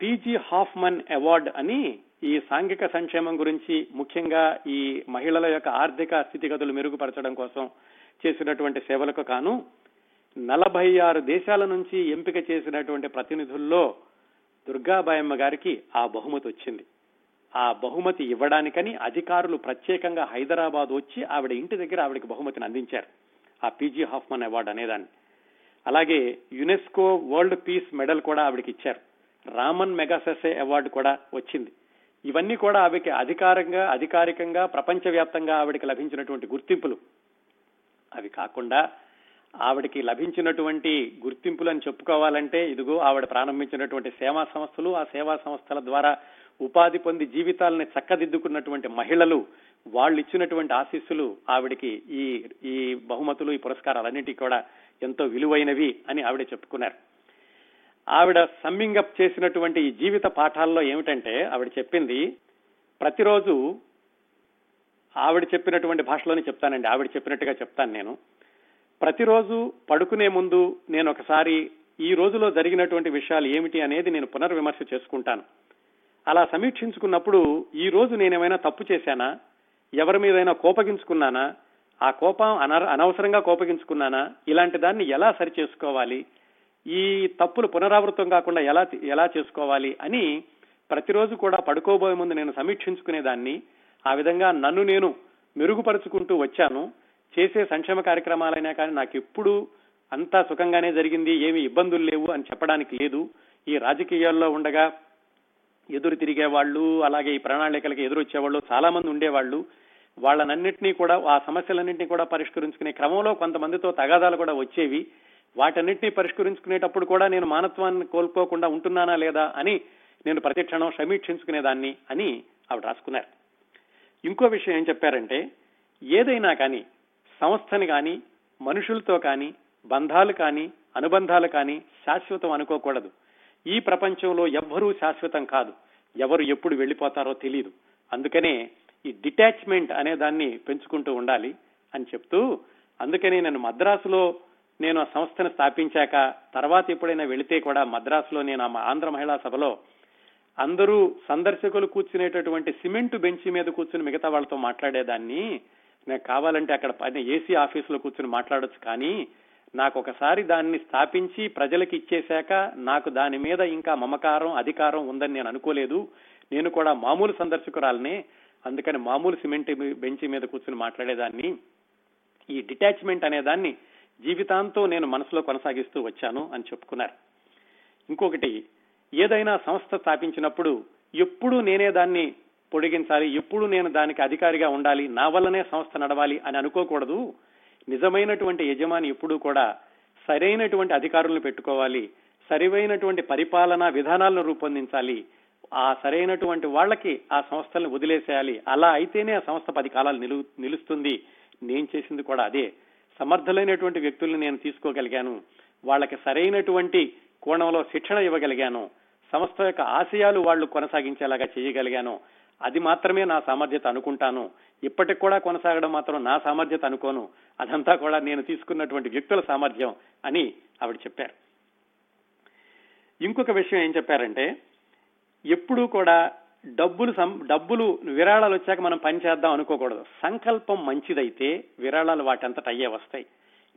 పీజీ హాఫ్మన్ అవార్డ్ అని ఈ సాంఘిక సంక్షేమం గురించి ముఖ్యంగా ఈ మహిళల యొక్క ఆర్థిక స్థితిగతులు మెరుగుపరచడం కోసం చేసినటువంటి సేవలకు కాను నలభై ఆరు దేశాల నుంచి ఎంపిక చేసినటువంటి ప్రతినిధుల్లో దుర్గాబాయమ్మ గారికి ఆ బహుమతి వచ్చింది. ఆ బహుమతి ఇవ్వడానికని అధికారులు ప్రత్యేకంగా హైదరాబాద్ వచ్చి ఆవిడ ఇంటి దగ్గర ఆవిడకి బహుమతిని అందించారు. ఆ పీజీ హాఫ్మన్ అవార్డు అనేదాన్ని. అలాగే యునెస్కో వరల్డ్ పీస్ మెడల్ కూడా ఆవిడకి ఇచ్చారు. రామన్ మెగాసెసే అవార్డు కూడా వచ్చింది. ఇవన్నీ కూడా ఆవిడకి అధికారంగా అధికారికంగా ప్రపంచవ్యాప్తంగా ఆవిడకి లభించినటువంటి గుర్తింపులు. అవి కాకుండా ఆవిడకి లభించినటువంటి గుర్తింపులను చెప్పుకోవాలంటే ఇదిగో ఆవిడ ప్రారంభించినటువంటి సేవా సంస్థలు ఆ సేవా సంస్థల ద్వారా ఉపాధి పొంది జీవితాలని చక్కదిద్దుకున్నటువంటి మహిళలు వాళ్ళు ఇచ్చినటువంటి ఆశీస్సులు ఆవిడకి ఈ ఈ బహుమతులు ఈ పురస్కారాలన్నిటికీ కూడా ఎంతో విలువైనవి అని ఆవిడ చెప్పుకున్నారు. ఆవిడ సమ్మింగ్ అప్ చేసినటువంటి ఈ జీవిత పాఠాల్లో ఏమిటంటే ఆవిడ చెప్పింది ప్రతిరోజు ఆవిడ చెప్పినటువంటి భాషలోనే చెప్తానండి ఆవిడ చెప్పినట్టుగా చెప్తాను నేను. ప్రతిరోజు పడుకునే ముందు నేను ఒకసారి ఈ రోజులో జరిగినటువంటి విషయాలు ఏమిటి అనేది నేను పునర్విమర్శ చేసుకుంటాను. అలా సమీక్షించుకున్నప్పుడు ఈ రోజు నేనేమైనా తప్పు చేశానా? ఎవరి మీదైనా కోపగించుకున్నానా? ఆ కోపం అనవసరంగా కోపగించుకున్నానా? ఇలాంటి దాన్ని ఎలా సరి చేసుకోవాలి ఈ తప్పులు పునరావృతం కాకుండా ఎలా ఎలా చేసుకోవాలి అని ప్రతిరోజు కూడా పడుకోబోయే ముందు నేను సమీక్షించుకునేదాన్ని. ఆ విధంగా నన్ను నేను మెరుగుపరుచుకుంటూ వచ్చాను. చేసే సంక్షేమ కార్యక్రమాలైనా కానీ నాకు ఎప్పుడూ అంతా సుఖంగానే జరిగింది. ఏమి ఇబ్బందులు లేవు అని చెప్పడానికి లేదు. ఈ రాజకీయాల్లో ఉండగా ఎదురు తిరిగే వాళ్ళు అలాగే ఈ ప్రణాళికలకు ఎదురొచ్చేవాళ్ళు చాలా మంది ఉండేవాళ్ళు. వాళ్ళనన్నింటినీ కూడా ఆ సమస్యలన్నింటినీ కూడా పరిష్కరించుకునే క్రమంలో కొంతమందితో తగాదాలు కూడా వచ్చేవి. వాటన్నింటినీ పరిష్కరించుకునేటప్పుడు కూడా నేను మానత్వాన్ని కోల్పోకుండా ఉంటున్నానా లేదా అని నేను ప్రతిక్షణం సమీక్షించుకునేదాన్ని అని ఆవిడ రాసుకున్నారు. ఇంకో విషయం ఏం చెప్పారంటే ఏదైనా కానీ సంస్థని కానీ మనుషులతో కానీ బంధాలు కానీ అనుబంధాలు కానీ శాశ్వతం అనుకోకూడదు. ఈ ప్రపంచంలో ఎవ్వరూ శాశ్వతం కాదు. ఎవరు ఎప్పుడు వెళ్ళిపోతారో తెలియదు అందుకనే ఈ డిటాచ్మెంట్ అనే దాన్ని పెంచుకుంటూ ఉండాలి అని చెప్తూ అందుకని నేను మద్రాసులో నేను ఆ సంస్థను స్థాపించాక తర్వాత ఎప్పుడైనా వెళితే కూడా మద్రాసులో నేను ఆంధ్ర మహిళా సభలో అందరూ సందర్శకులు కూర్చునేటటువంటి సిమెంట్ బెంచ్ మీద కూర్చుని మిగతా వాళ్ళతో మాట్లాడేదాన్ని. నాకు కావాలంటే అక్కడ పైన ఏసీ ఆఫీసులో కూర్చుని మాట్లాడొచ్చు కానీ నాకు ఒకసారి దాన్ని స్థాపించి ప్రజలకు ఇచ్చేశాక నాకు దాని మీద ఇంకా మమకారం అధికారం ఉందని నేను అనుకోలేదు. నేను కూడా మామూలు సందర్శకురాలనే అందుకని మామూలు సిమెంట్ బెంచ్ మీద కూర్చుని మాట్లాడేదాన్ని. ఈ డిటాచ్మెంట్ అనే దాన్ని జీవితాంతం నేను మనసులో కొనసాగిస్తూ వచ్చాను అని చెప్పుకున్నారు. ఇంకొకటి ఏదైనా సంస్థ స్థాపించినప్పుడు ఎప్పుడు నేనే దాన్ని పొడిగించాలి ఎప్పుడు నేను దానికి అధికారిగా ఉండాలి నా వల్లనే సంస్థ నడవాలి అని అనుకోకూడదు. నిజమైనటువంటి యజమాని ఎప్పుడూ కూడా సరైనటువంటి అధికారులను పెట్టుకోవాలి సరివైనటువంటి పరిపాలనా విధానాలను రూపొందించాలి ఆ సరైనటువంటి వాళ్ళకి ఆ సంస్థలను వదిలేసేయాలి. అలా అయితేనే ఆ సంస్థ పది కాలాలు నిలు నిలుస్తుంది. నేను చేసింది కూడా అదే. సమర్థులైనటువంటి వ్యక్తుల్ని నేను తీసుకోగలిగాను. వాళ్ళకి సరైనటువంటి కోణంలో శిక్షణ ఇవ్వగలిగాను. సంస్థ యొక్క ఆశయాలు వాళ్ళు కొనసాగించేలాగా చేయగలిగాను. అది మాత్రమే నా సామర్థ్యత అనుకుంటాను. ఇప్పటికి కూడా కొనసాగడం మాత్రం నా సామర్థ్యత అనుకోను. అదంతా కూడా నేను తీసుకున్నటువంటి వ్యక్తుల సామర్థ్యం అని ఆవిడ చెప్పారు. ఇంకొక విషయం ఏం చెప్పారంటే ఎప్పుడూ కూడా డబ్బులు డబ్బులు విరాళాలు వచ్చాక మనం పని చేద్దాం అనుకోకూడదు. సంకల్పం మంచిదైతే విరాళాలు వాటంతట అయ్యే వస్తాయి.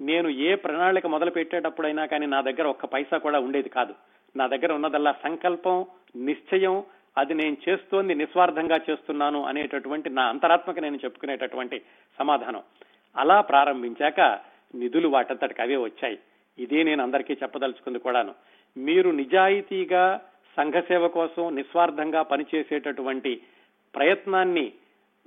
నేను ఏ ప్రణాళిక మొదలు పెట్టేటప్పుడైనా కానీ నా దగ్గర ఒక్క పైసా కూడా ఉండేది కాదు. నా దగ్గర ఉన్నదల్లా సంకల్పం నిశ్చయం అది నేను చేస్తోంది నిస్వార్థంగా చేస్తున్నాను అనేటటువంటి నా అంతరాత్మక నేను చెప్పుకునేటటువంటి సమాధానం. అలా ప్రారంభించాక నిధులు వాటంతటికి అవే వచ్చాయి. ఇదే నేను అందరికీ చెప్పదలుచుకుంది కూడాను. మీరు నిజాయితీగా సంఘ సేవ కోసం నిస్వార్థంగా పనిచేసేటటువంటి ప్రయత్నాన్ని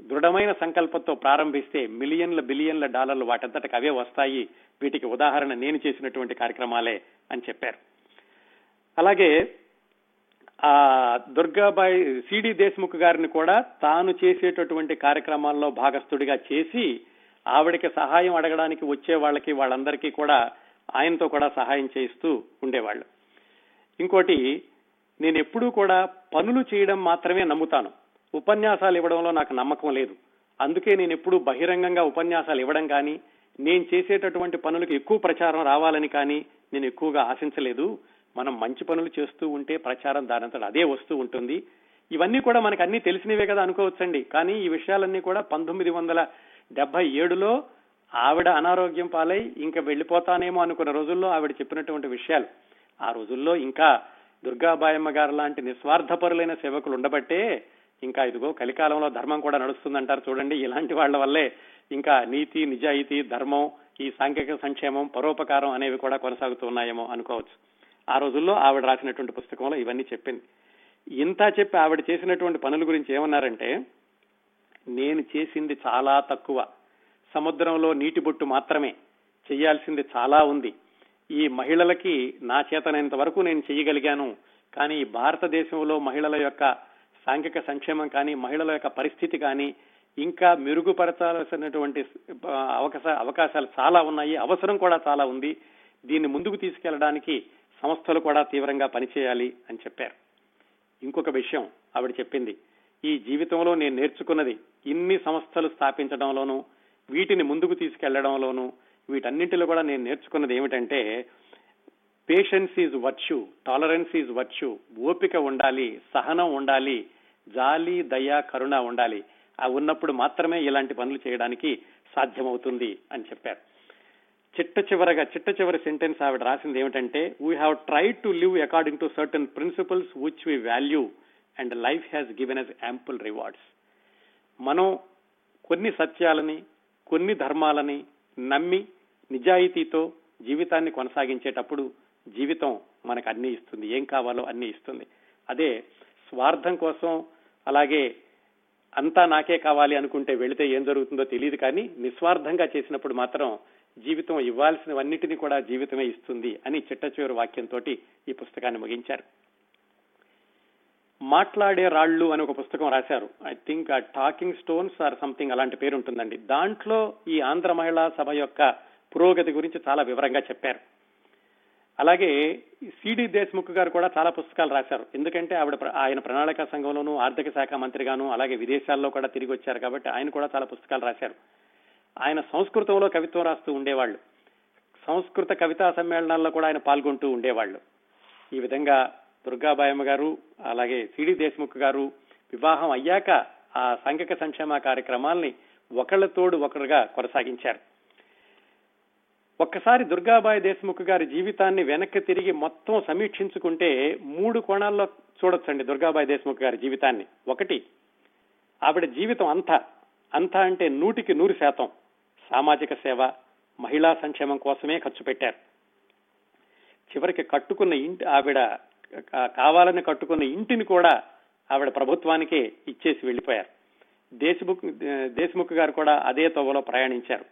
దృఢమైన సంకల్పంతో ప్రారంభిస్తే మిలియన్ల బిలియన్ల డాలర్లు వాటంతటికి అవే వస్తాయి. వీటికి ఉదాహరణ నేను చేసినటువంటి కార్యక్రమాలే అని చెప్పారు. అలాగే ఆ దుర్గాబాయి సిడి దేశ్ముఖ్ గారిని కూడా తాను చేసేటటువంటి కార్యక్రమాల్లో భాగస్థుడిగా చేసి ఆవిడకి సహాయం అడగడానికి వచ్చే వాళ్ళకి వాళ్ళందరికీ కూడా ఆయనతో కూడా సహాయం చేయిస్తూ ఉండేవాళ్ళు. ఇంకోటి నేను ఎప్పుడూ కూడా పనులు చేయడం మాత్రమే నమ్ముతాను. ఉపన్యాసాలు ఇవ్వడంలో నాకు నమ్మకం లేదు. అందుకే నేను ఎప్పుడూ బహిరంగంగా ఉపన్యాసాలు ఇవ్వడం కానీ నేను చేసేటటువంటి పనులకు ఎక్కువ ప్రచారం రావాలని కానీ నేను ఎక్కువగా ఆశించలేదు. మనం మంచి పనులు చేస్తూ ఉంటే ప్రచారం దానంతట అదే వస్తూ ఉంటుంది. ఇవన్నీ కూడా మనకు అన్ని తెలిసినవే కదా అనుకోవచ్చండి. కానీ ఈ విషయాలన్నీ కూడా పంతొమ్మిది వందల డెబ్బై ఏడులో ఆవిడ అనారోగ్యం పాలై ఇంకా వెళ్ళిపోతానేమో అనుకున్న రోజుల్లో ఆవిడ చెప్పినటువంటి విషయాలు. ఆ రోజుల్లో ఇంకా దుర్గాబాయమ్మ గారు లాంటి నిస్వార్థపరులైన సేవకులు ఉండబట్టే ఇంకా ఇదిగో కలికాలంలో ధర్మం కూడా నడుస్తుందంటారు చూడండి. ఇలాంటి వాళ్ళ వల్లే ఇంకా నీతి నిజాయితీ ధర్మం ఈ సాంఘిక సంక్షేమం పరోపకారం అనేవి కూడా కొనసాగుతున్నాయేమో అనుకోవచ్చు. ఆ రోజుల్లో ఆవిడ రాసినటువంటి పుస్తకంలో ఇవన్నీ చెప్పింది. ఇంత చెప్పి ఆవిడ చేసినటువంటి పనుల గురించి ఏమన్నారంటే నేను చేసింది చాలా తక్కువ. సముద్రంలో నీటి బొట్టు మాత్రమే. చేయాల్సింది చాలా ఉంది. ఈ మహిళలకి నా చేతనైనంత వరకు నేను చేయగలిగాను. కానీ భారతదేశంలో మహిళల యొక్క సాంఘిక సంక్షేమం కానీ మహిళల యొక్క పరిస్థితి కానీ ఇంకా మెరుగుపరచాల్సినటువంటి అవకాశ అవకాశాలు చాలా ఉన్నాయి. అవసరం కూడా చాలా ఉంది. దీన్ని ముందుకు తీసుకెళ్ళడానికి సంస్థలు కూడా తీవ్రంగా పనిచేయాలి అని చెప్పారు. ఇంకొక విషయం ఆవిడ చెప్పింది. ఈ జీవితంలో నేను నేర్చుకున్నది ఇన్ని సంస్థలు స్థాపించడంలోనూ వీటిని ముందుకు తీసుకెళ్ళడంలోనూ వీటన్నింటిలో కూడా నేను నేర్చుకున్నది ఏమిటంటే patience is virtue tolerance is virtue ఓపిక ఉండాలి సహనం ఉండాలి జాలి దయ కరుణ ఉండాలి. ఆ ఉన్నప్పుడు మాత్రమే ఇలాంటి పనులు చేయడానికి సాధ్యమవుతుంది అని చెప్పారు. చిట్ట చివరగా చిట్ట చివరి సెంటెన్స్ ఆవిడ రాసింది ఏమిటంటే we have try to live according to certain principles which we value and life has given us ample rewards మనం కొన్ని సత్యాలని కొన్ని ధర్మాలని నమ్మి నిజాయితీతో జీవితాన్ని కొనసాగించేటప్పుడు జీవితం మనకు అన్ని ఇస్తుంది. ఏం కావాలో అన్ని ఇస్తుంది. అదే స్వార్థం కోసం అలాగే అంతా నాకే కావాలి అనుకుంటే వెళితే ఏం జరుగుతుందో తెలియదు కానీ నిస్వార్థంగా చేసినప్పుడు మాత్రం జీవితం ఇవ్వాల్సినవన్నిటినీ కూడా జీవితమే ఇస్తుంది అని చిట్ట చివరి వాక్యంతో ఈ పుస్తకాన్ని ముగించారు. మాట్లాడే రాళ్ళు అని ఒక పుస్తకం రాశారు. ఐ థింక్ ఆ టాకింగ్ స్టోన్స్ ఆర్ సంథింగ్ అలాంటి పేరు ఉంటుందండి. దాంట్లో ఈ ఆంధ్ర మహిళా సభ యొక్క పురోగతి గురించి చాలా వివరంగా చెప్పారు. అలాగే సిడి దేశ్ముఖ్ గారు కూడా చాలా పుస్తకాలు రాశారు. ఎందుకంటే ఆవిడ ఆయన ప్రణాళిక సంఘంలోనూ ఆర్థిక శాఖ మంత్రిగాను అలాగే విదేశాల్లో కూడా తిరిగి వచ్చారు కాబట్టి ఆయన కూడా చాలా పుస్తకాలు రాశారు. ఆయన సంస్కృతంలో కవిత్వం రాస్తూ ఉండేవాళ్ళు. సంస్కృత కవితా సమ్మేళనాల్లో కూడా ఆయన పాల్గొంటూ ఉండేవాళ్ళు. ఈ విధంగా దుర్గాబాయమ్మ గారు అలాగే సిడి దేశ్ముఖ్ గారు వివాహం అయ్యాక ఆ సాంఘిక సంక్షేమ కార్యక్రమాల్ని ఒకళ్ళతోడు ఒకరుగా కొనసాగించారు. ఒక్కసారి దుర్గాబాయి దేశ్ముఖ్ గారి జీవితాన్ని వెనక్కి తిరిగి మొత్తం సమీక్షించుకుంటే మూడు కోణాల్లో చూడొచ్చండి దుర్గాబాయి దేశ్ముఖ్ గారి జీవితాన్ని. ఒకటి ఆవిడ జీవితం అంతా అంతా అంటే నూటికి నూరు శాతం. సామాజిక సేవ మహిళా సంక్షేమం కోసమే ఖర్చు పెట్టారు. చివరికి కట్టుకున్న ఇంటి ఆవిడ కావాలని కట్టుకున్న ఇంటిని కూడా ఆవిడ ప్రభుత్వానికే ఇచ్చేసి వెళ్ళిపోయారు దేశముఖ్ దేశముఖ్ గారు కూడా అదే తోవలో ప్రయాణించారు.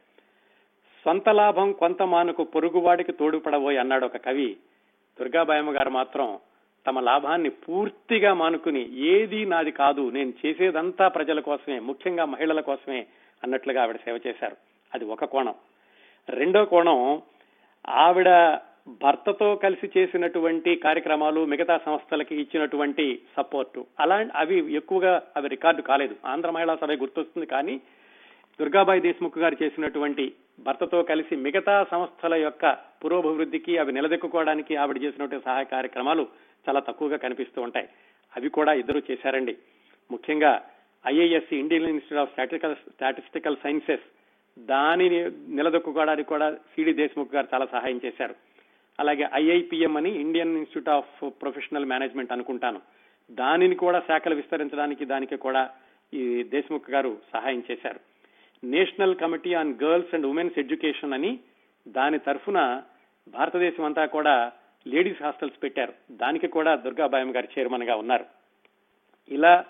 సొంత లాభం కొంత మానుకు పొరుగువాడికి తోడుపడబోయి అన్నాడు ఒక కవి. దుర్గాబాయమ్మ గారు మాత్రం తమ లాభాన్ని పూర్తిగా మానుకుని ఏది నాది కాదు నేను చేసేదంతా ప్రజల కోసమే ముఖ్యంగా మహిళల కోసమే అన్నట్లుగా ఆవిడ సేవ చేశారు. అది ఒక కోణం. రెండో కోణం ఆవిడ భర్తతో కలిసి చేసినటువంటి కార్యక్రమాలు మిగతా సంస్థలకి ఇచ్చినటువంటి సపోర్టు. అలా అవి ఎక్కువగా అవి రికార్డు కాలేదు. ఆంధ్ర మహిళా సభ గుర్తొస్తుంది కానీ దుర్గాబాయి దేశ్ముఖ్ గారు చేసినటువంటి భర్తతో కలిసి మిగతా సంస్థల యొక్క పురోభివృద్ధికి అవి నిలదొక్కుకోవడానికి ఆవిడ చేసినటువంటి సహాయ కార్యక్రమాలు చాలా తక్కువగా కనిపిస్తూ ఉంటాయి. అవి కూడా ఇద్దరు చేశారండి. ముఖ్యంగా IAS Indian Institute of Statistical Statistical Sciences దానిని నిలదొక్కుకోవడానికి కూడా సిడి దేశ్ముఖ్ గారు చాలా సహాయం చేశారు. అలాగే ఐఐపిఎం అని Indian Institute of Professional Management అనుకుంటాను. దానిని కూడా శాఖలు విస్తరించడానికి దానికి కూడా ఈ దేశ్ముఖ్ గారు సహాయం చేశారు. National Committee on Girls and Women's Education అని దాని తరఫున భారతదేశం అంతా కూడా లేడీస్ హాస్టల్స్ పెట్టారు. దానికి కూడా దుర్గాబాయం గారు చైర్మన్గా ఉన్నారు. ఇలా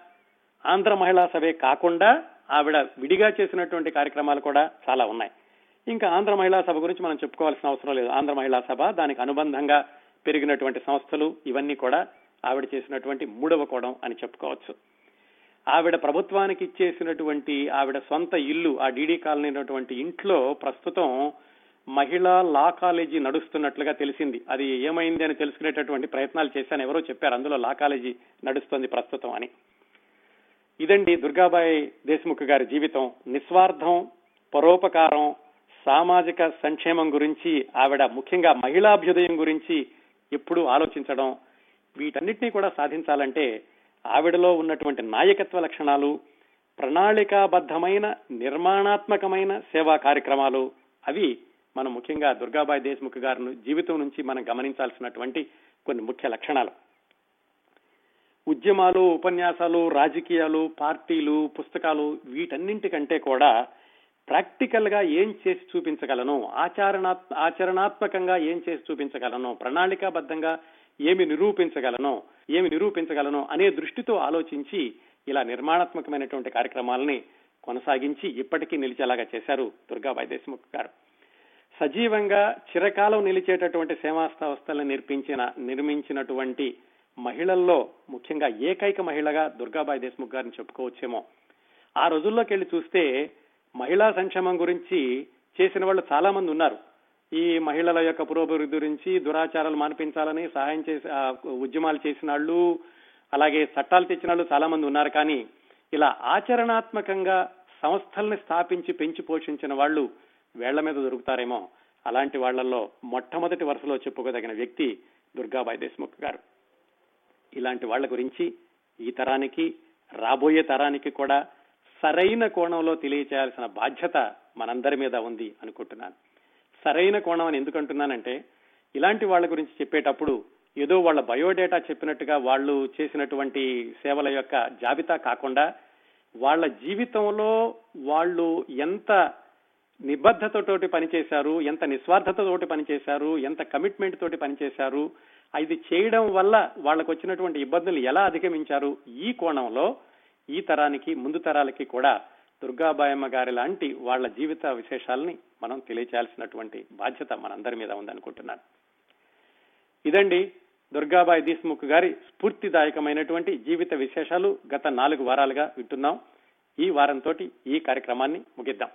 ఆంధ్ర మహిళా సభే కాకుండా ఆవిడ విడిగా చేసినటువంటి కార్యక్రమాలు కూడా చాలా ఉన్నాయి. ఇంకా ఆంధ్ర మహిళా సభ గురించి మనం చెప్పుకోవాల్సిన అవసరం లేదు. ఆంధ్ర మహిళా సభ దానికి అనుబంధంగా పెరిగినటువంటి సంస్థలు ఇవన్నీ కూడా ఆవిడ చేసినటువంటి మూడవ కోణం అని చెప్పుకోవచ్చు. ఆవిడ ప్రభుత్వానికి ఇచ్చేసినటువంటి ఆవిడ సొంత ఇల్లు ఆ డీడీ కాలనీ ఉన్నటువంటి ఇంట్లో ప్రస్తుతం మహిళా లా కాలేజీ నడుస్తున్నట్లుగా తెలిసింది. అది ఏమైంది అని తెలుసుకునేటటువంటి ప్రయత్నాలు చేశాను. ఎవరో చెప్పారు అందులో లా కాలేజీ నడుస్తుంది ప్రస్తుతం అని. ఇదండి దుర్గాబాయి దేశ్ముఖ్ గారి జీవితం. నిస్వార్థం పరోపకారం సామాజిక సంక్షేమం గురించి ఆవిడ ముఖ్యంగా మహిళాభ్యుదయం గురించి ఎప్పుడూ ఆలోచించడం వీటన్నిటినీ కూడా సాధించాలంటే ఆవిడలో ఉన్నటువంటి నాయకత్వ లక్షణాలు ప్రణాళికాబద్ధమైన నిర్మాణాత్మకమైన సేవా కార్యక్రమాలు అవి మనం ముఖ్యంగా దుర్గాబాయి దేశ్ముఖ్ గారి జీవితం నుంచి మనం గమనించాల్సినటువంటి కొన్ని ముఖ్య లక్షణాలు. ఉద్యమాలు ఉపన్యాసాలు రాజకీయాలు పార్టీలు పుస్తకాలు వీటన్నింటికంటే కూడా ప్రాక్టికల్గా ఏం చేసి చూపించగలను? ఆచరణా ఆచరణాత్మకంగా ఏం చేసి చూపించగలను? ప్రణాళికాబద్ధంగా ఏమి నిరూపించగలను? ఏమి నిరూపించగలను అనే దృష్టితో ఆలోచించి ఇలా నిర్మాణాత్మకమైనటువంటి కార్యక్రమాలని కొనసాగించి ఇప్పటికీ నిలిచేలాగా చేశారు దుర్గా దేశ్ముఖ్ గారు. సజీవంగా చిరకాలం నిలిచేటటువంటి సేవా సంస్థలను నిర్మించిన నిర్మించినటువంటి మహిళల్లో ముఖ్యంగా ఏకైక మహిళగా దుర్గాబాయి దేశ్ముఖ్ గారిని చెప్పుకోవచ్చేమో. ఆ రోజుల్లోకి వెళ్ళి చూస్తే మహిళా సంక్షేమం గురించి చేసిన వాళ్ళు చాలా మంది ఉన్నారు. ఈ మహిళల యొక్క పురోభివృద్ధి గురించి దురాచారాలు మానిపించాలని సహాయం చేసి ఉద్యమాలు చేసిన వాళ్ళు అలాగే చట్టాలు తెచ్చిన వాళ్ళు చాలా మంది ఉన్నారు. కానీ ఇలా ఆచరణాత్మకంగా సంస్థల్ని స్థాపించి పెంచి పోషించిన వాళ్ళు వేళ్ళ మీద దొరుకుతారేమో. అలాంటి వాళ్ళలో మొట్టమొదటి వరుసలో చెప్పుకోదగిన వ్యక్తి దుర్గాబాయి దేశ్ముఖ్ గారు. ఇలాంటి వాళ్ళ గురించి ఈ తరానికి రాబోయే తరానికి కూడా సరైన కోణంలో తెలియచేయాల్సిన బాధ్యత మనందరి మీద ఉంది అనుకుంటున్నాను. సరైన కోణం అని ఎందుకు అంటున్నానంటే ఇలాంటి వాళ్ళ గురించి చెప్పేటప్పుడు ఏదో వాళ్ళ బయోడేటా చెప్పినట్టుగా వాళ్ళు చేసినటువంటి సేవల యొక్క జాబితా కాకుండా వాళ్ళ జీవితంలో వాళ్ళు ఎంత నిబద్ధతతోటి పనిచేశారు ఎంత నిస్వార్థతతోటి పనిచేశారు ఎంత కమిట్మెంట్ తోటి పనిచేశారు అది చేయడం వల్ల వాళ్ళకు వచ్చినటువంటి ఇబ్బందులు ఎలా అధిగమించారు? ఈ కోణంలో ఈ తరానికి ముందు తరాలకి కూడా దుర్గాబాయమ్మ గారి లాంటి వాళ్ళ జీవిత విశేషాలని మనం తెలియచేయాల్సినటువంటి బాధ్యత మనందరి మీద ఉందనుకుంటున్నాను. ఇదండి దుర్గాబాయి దేశ్ముఖ్ గారి స్ఫూర్తిదాయకమైనటువంటి జీవిత విశేషాలు గత నాలుగు వారాలుగా వింటున్నాం. ఈ వారంతో ఈ కార్యక్రమాన్ని ముగిద్దాం.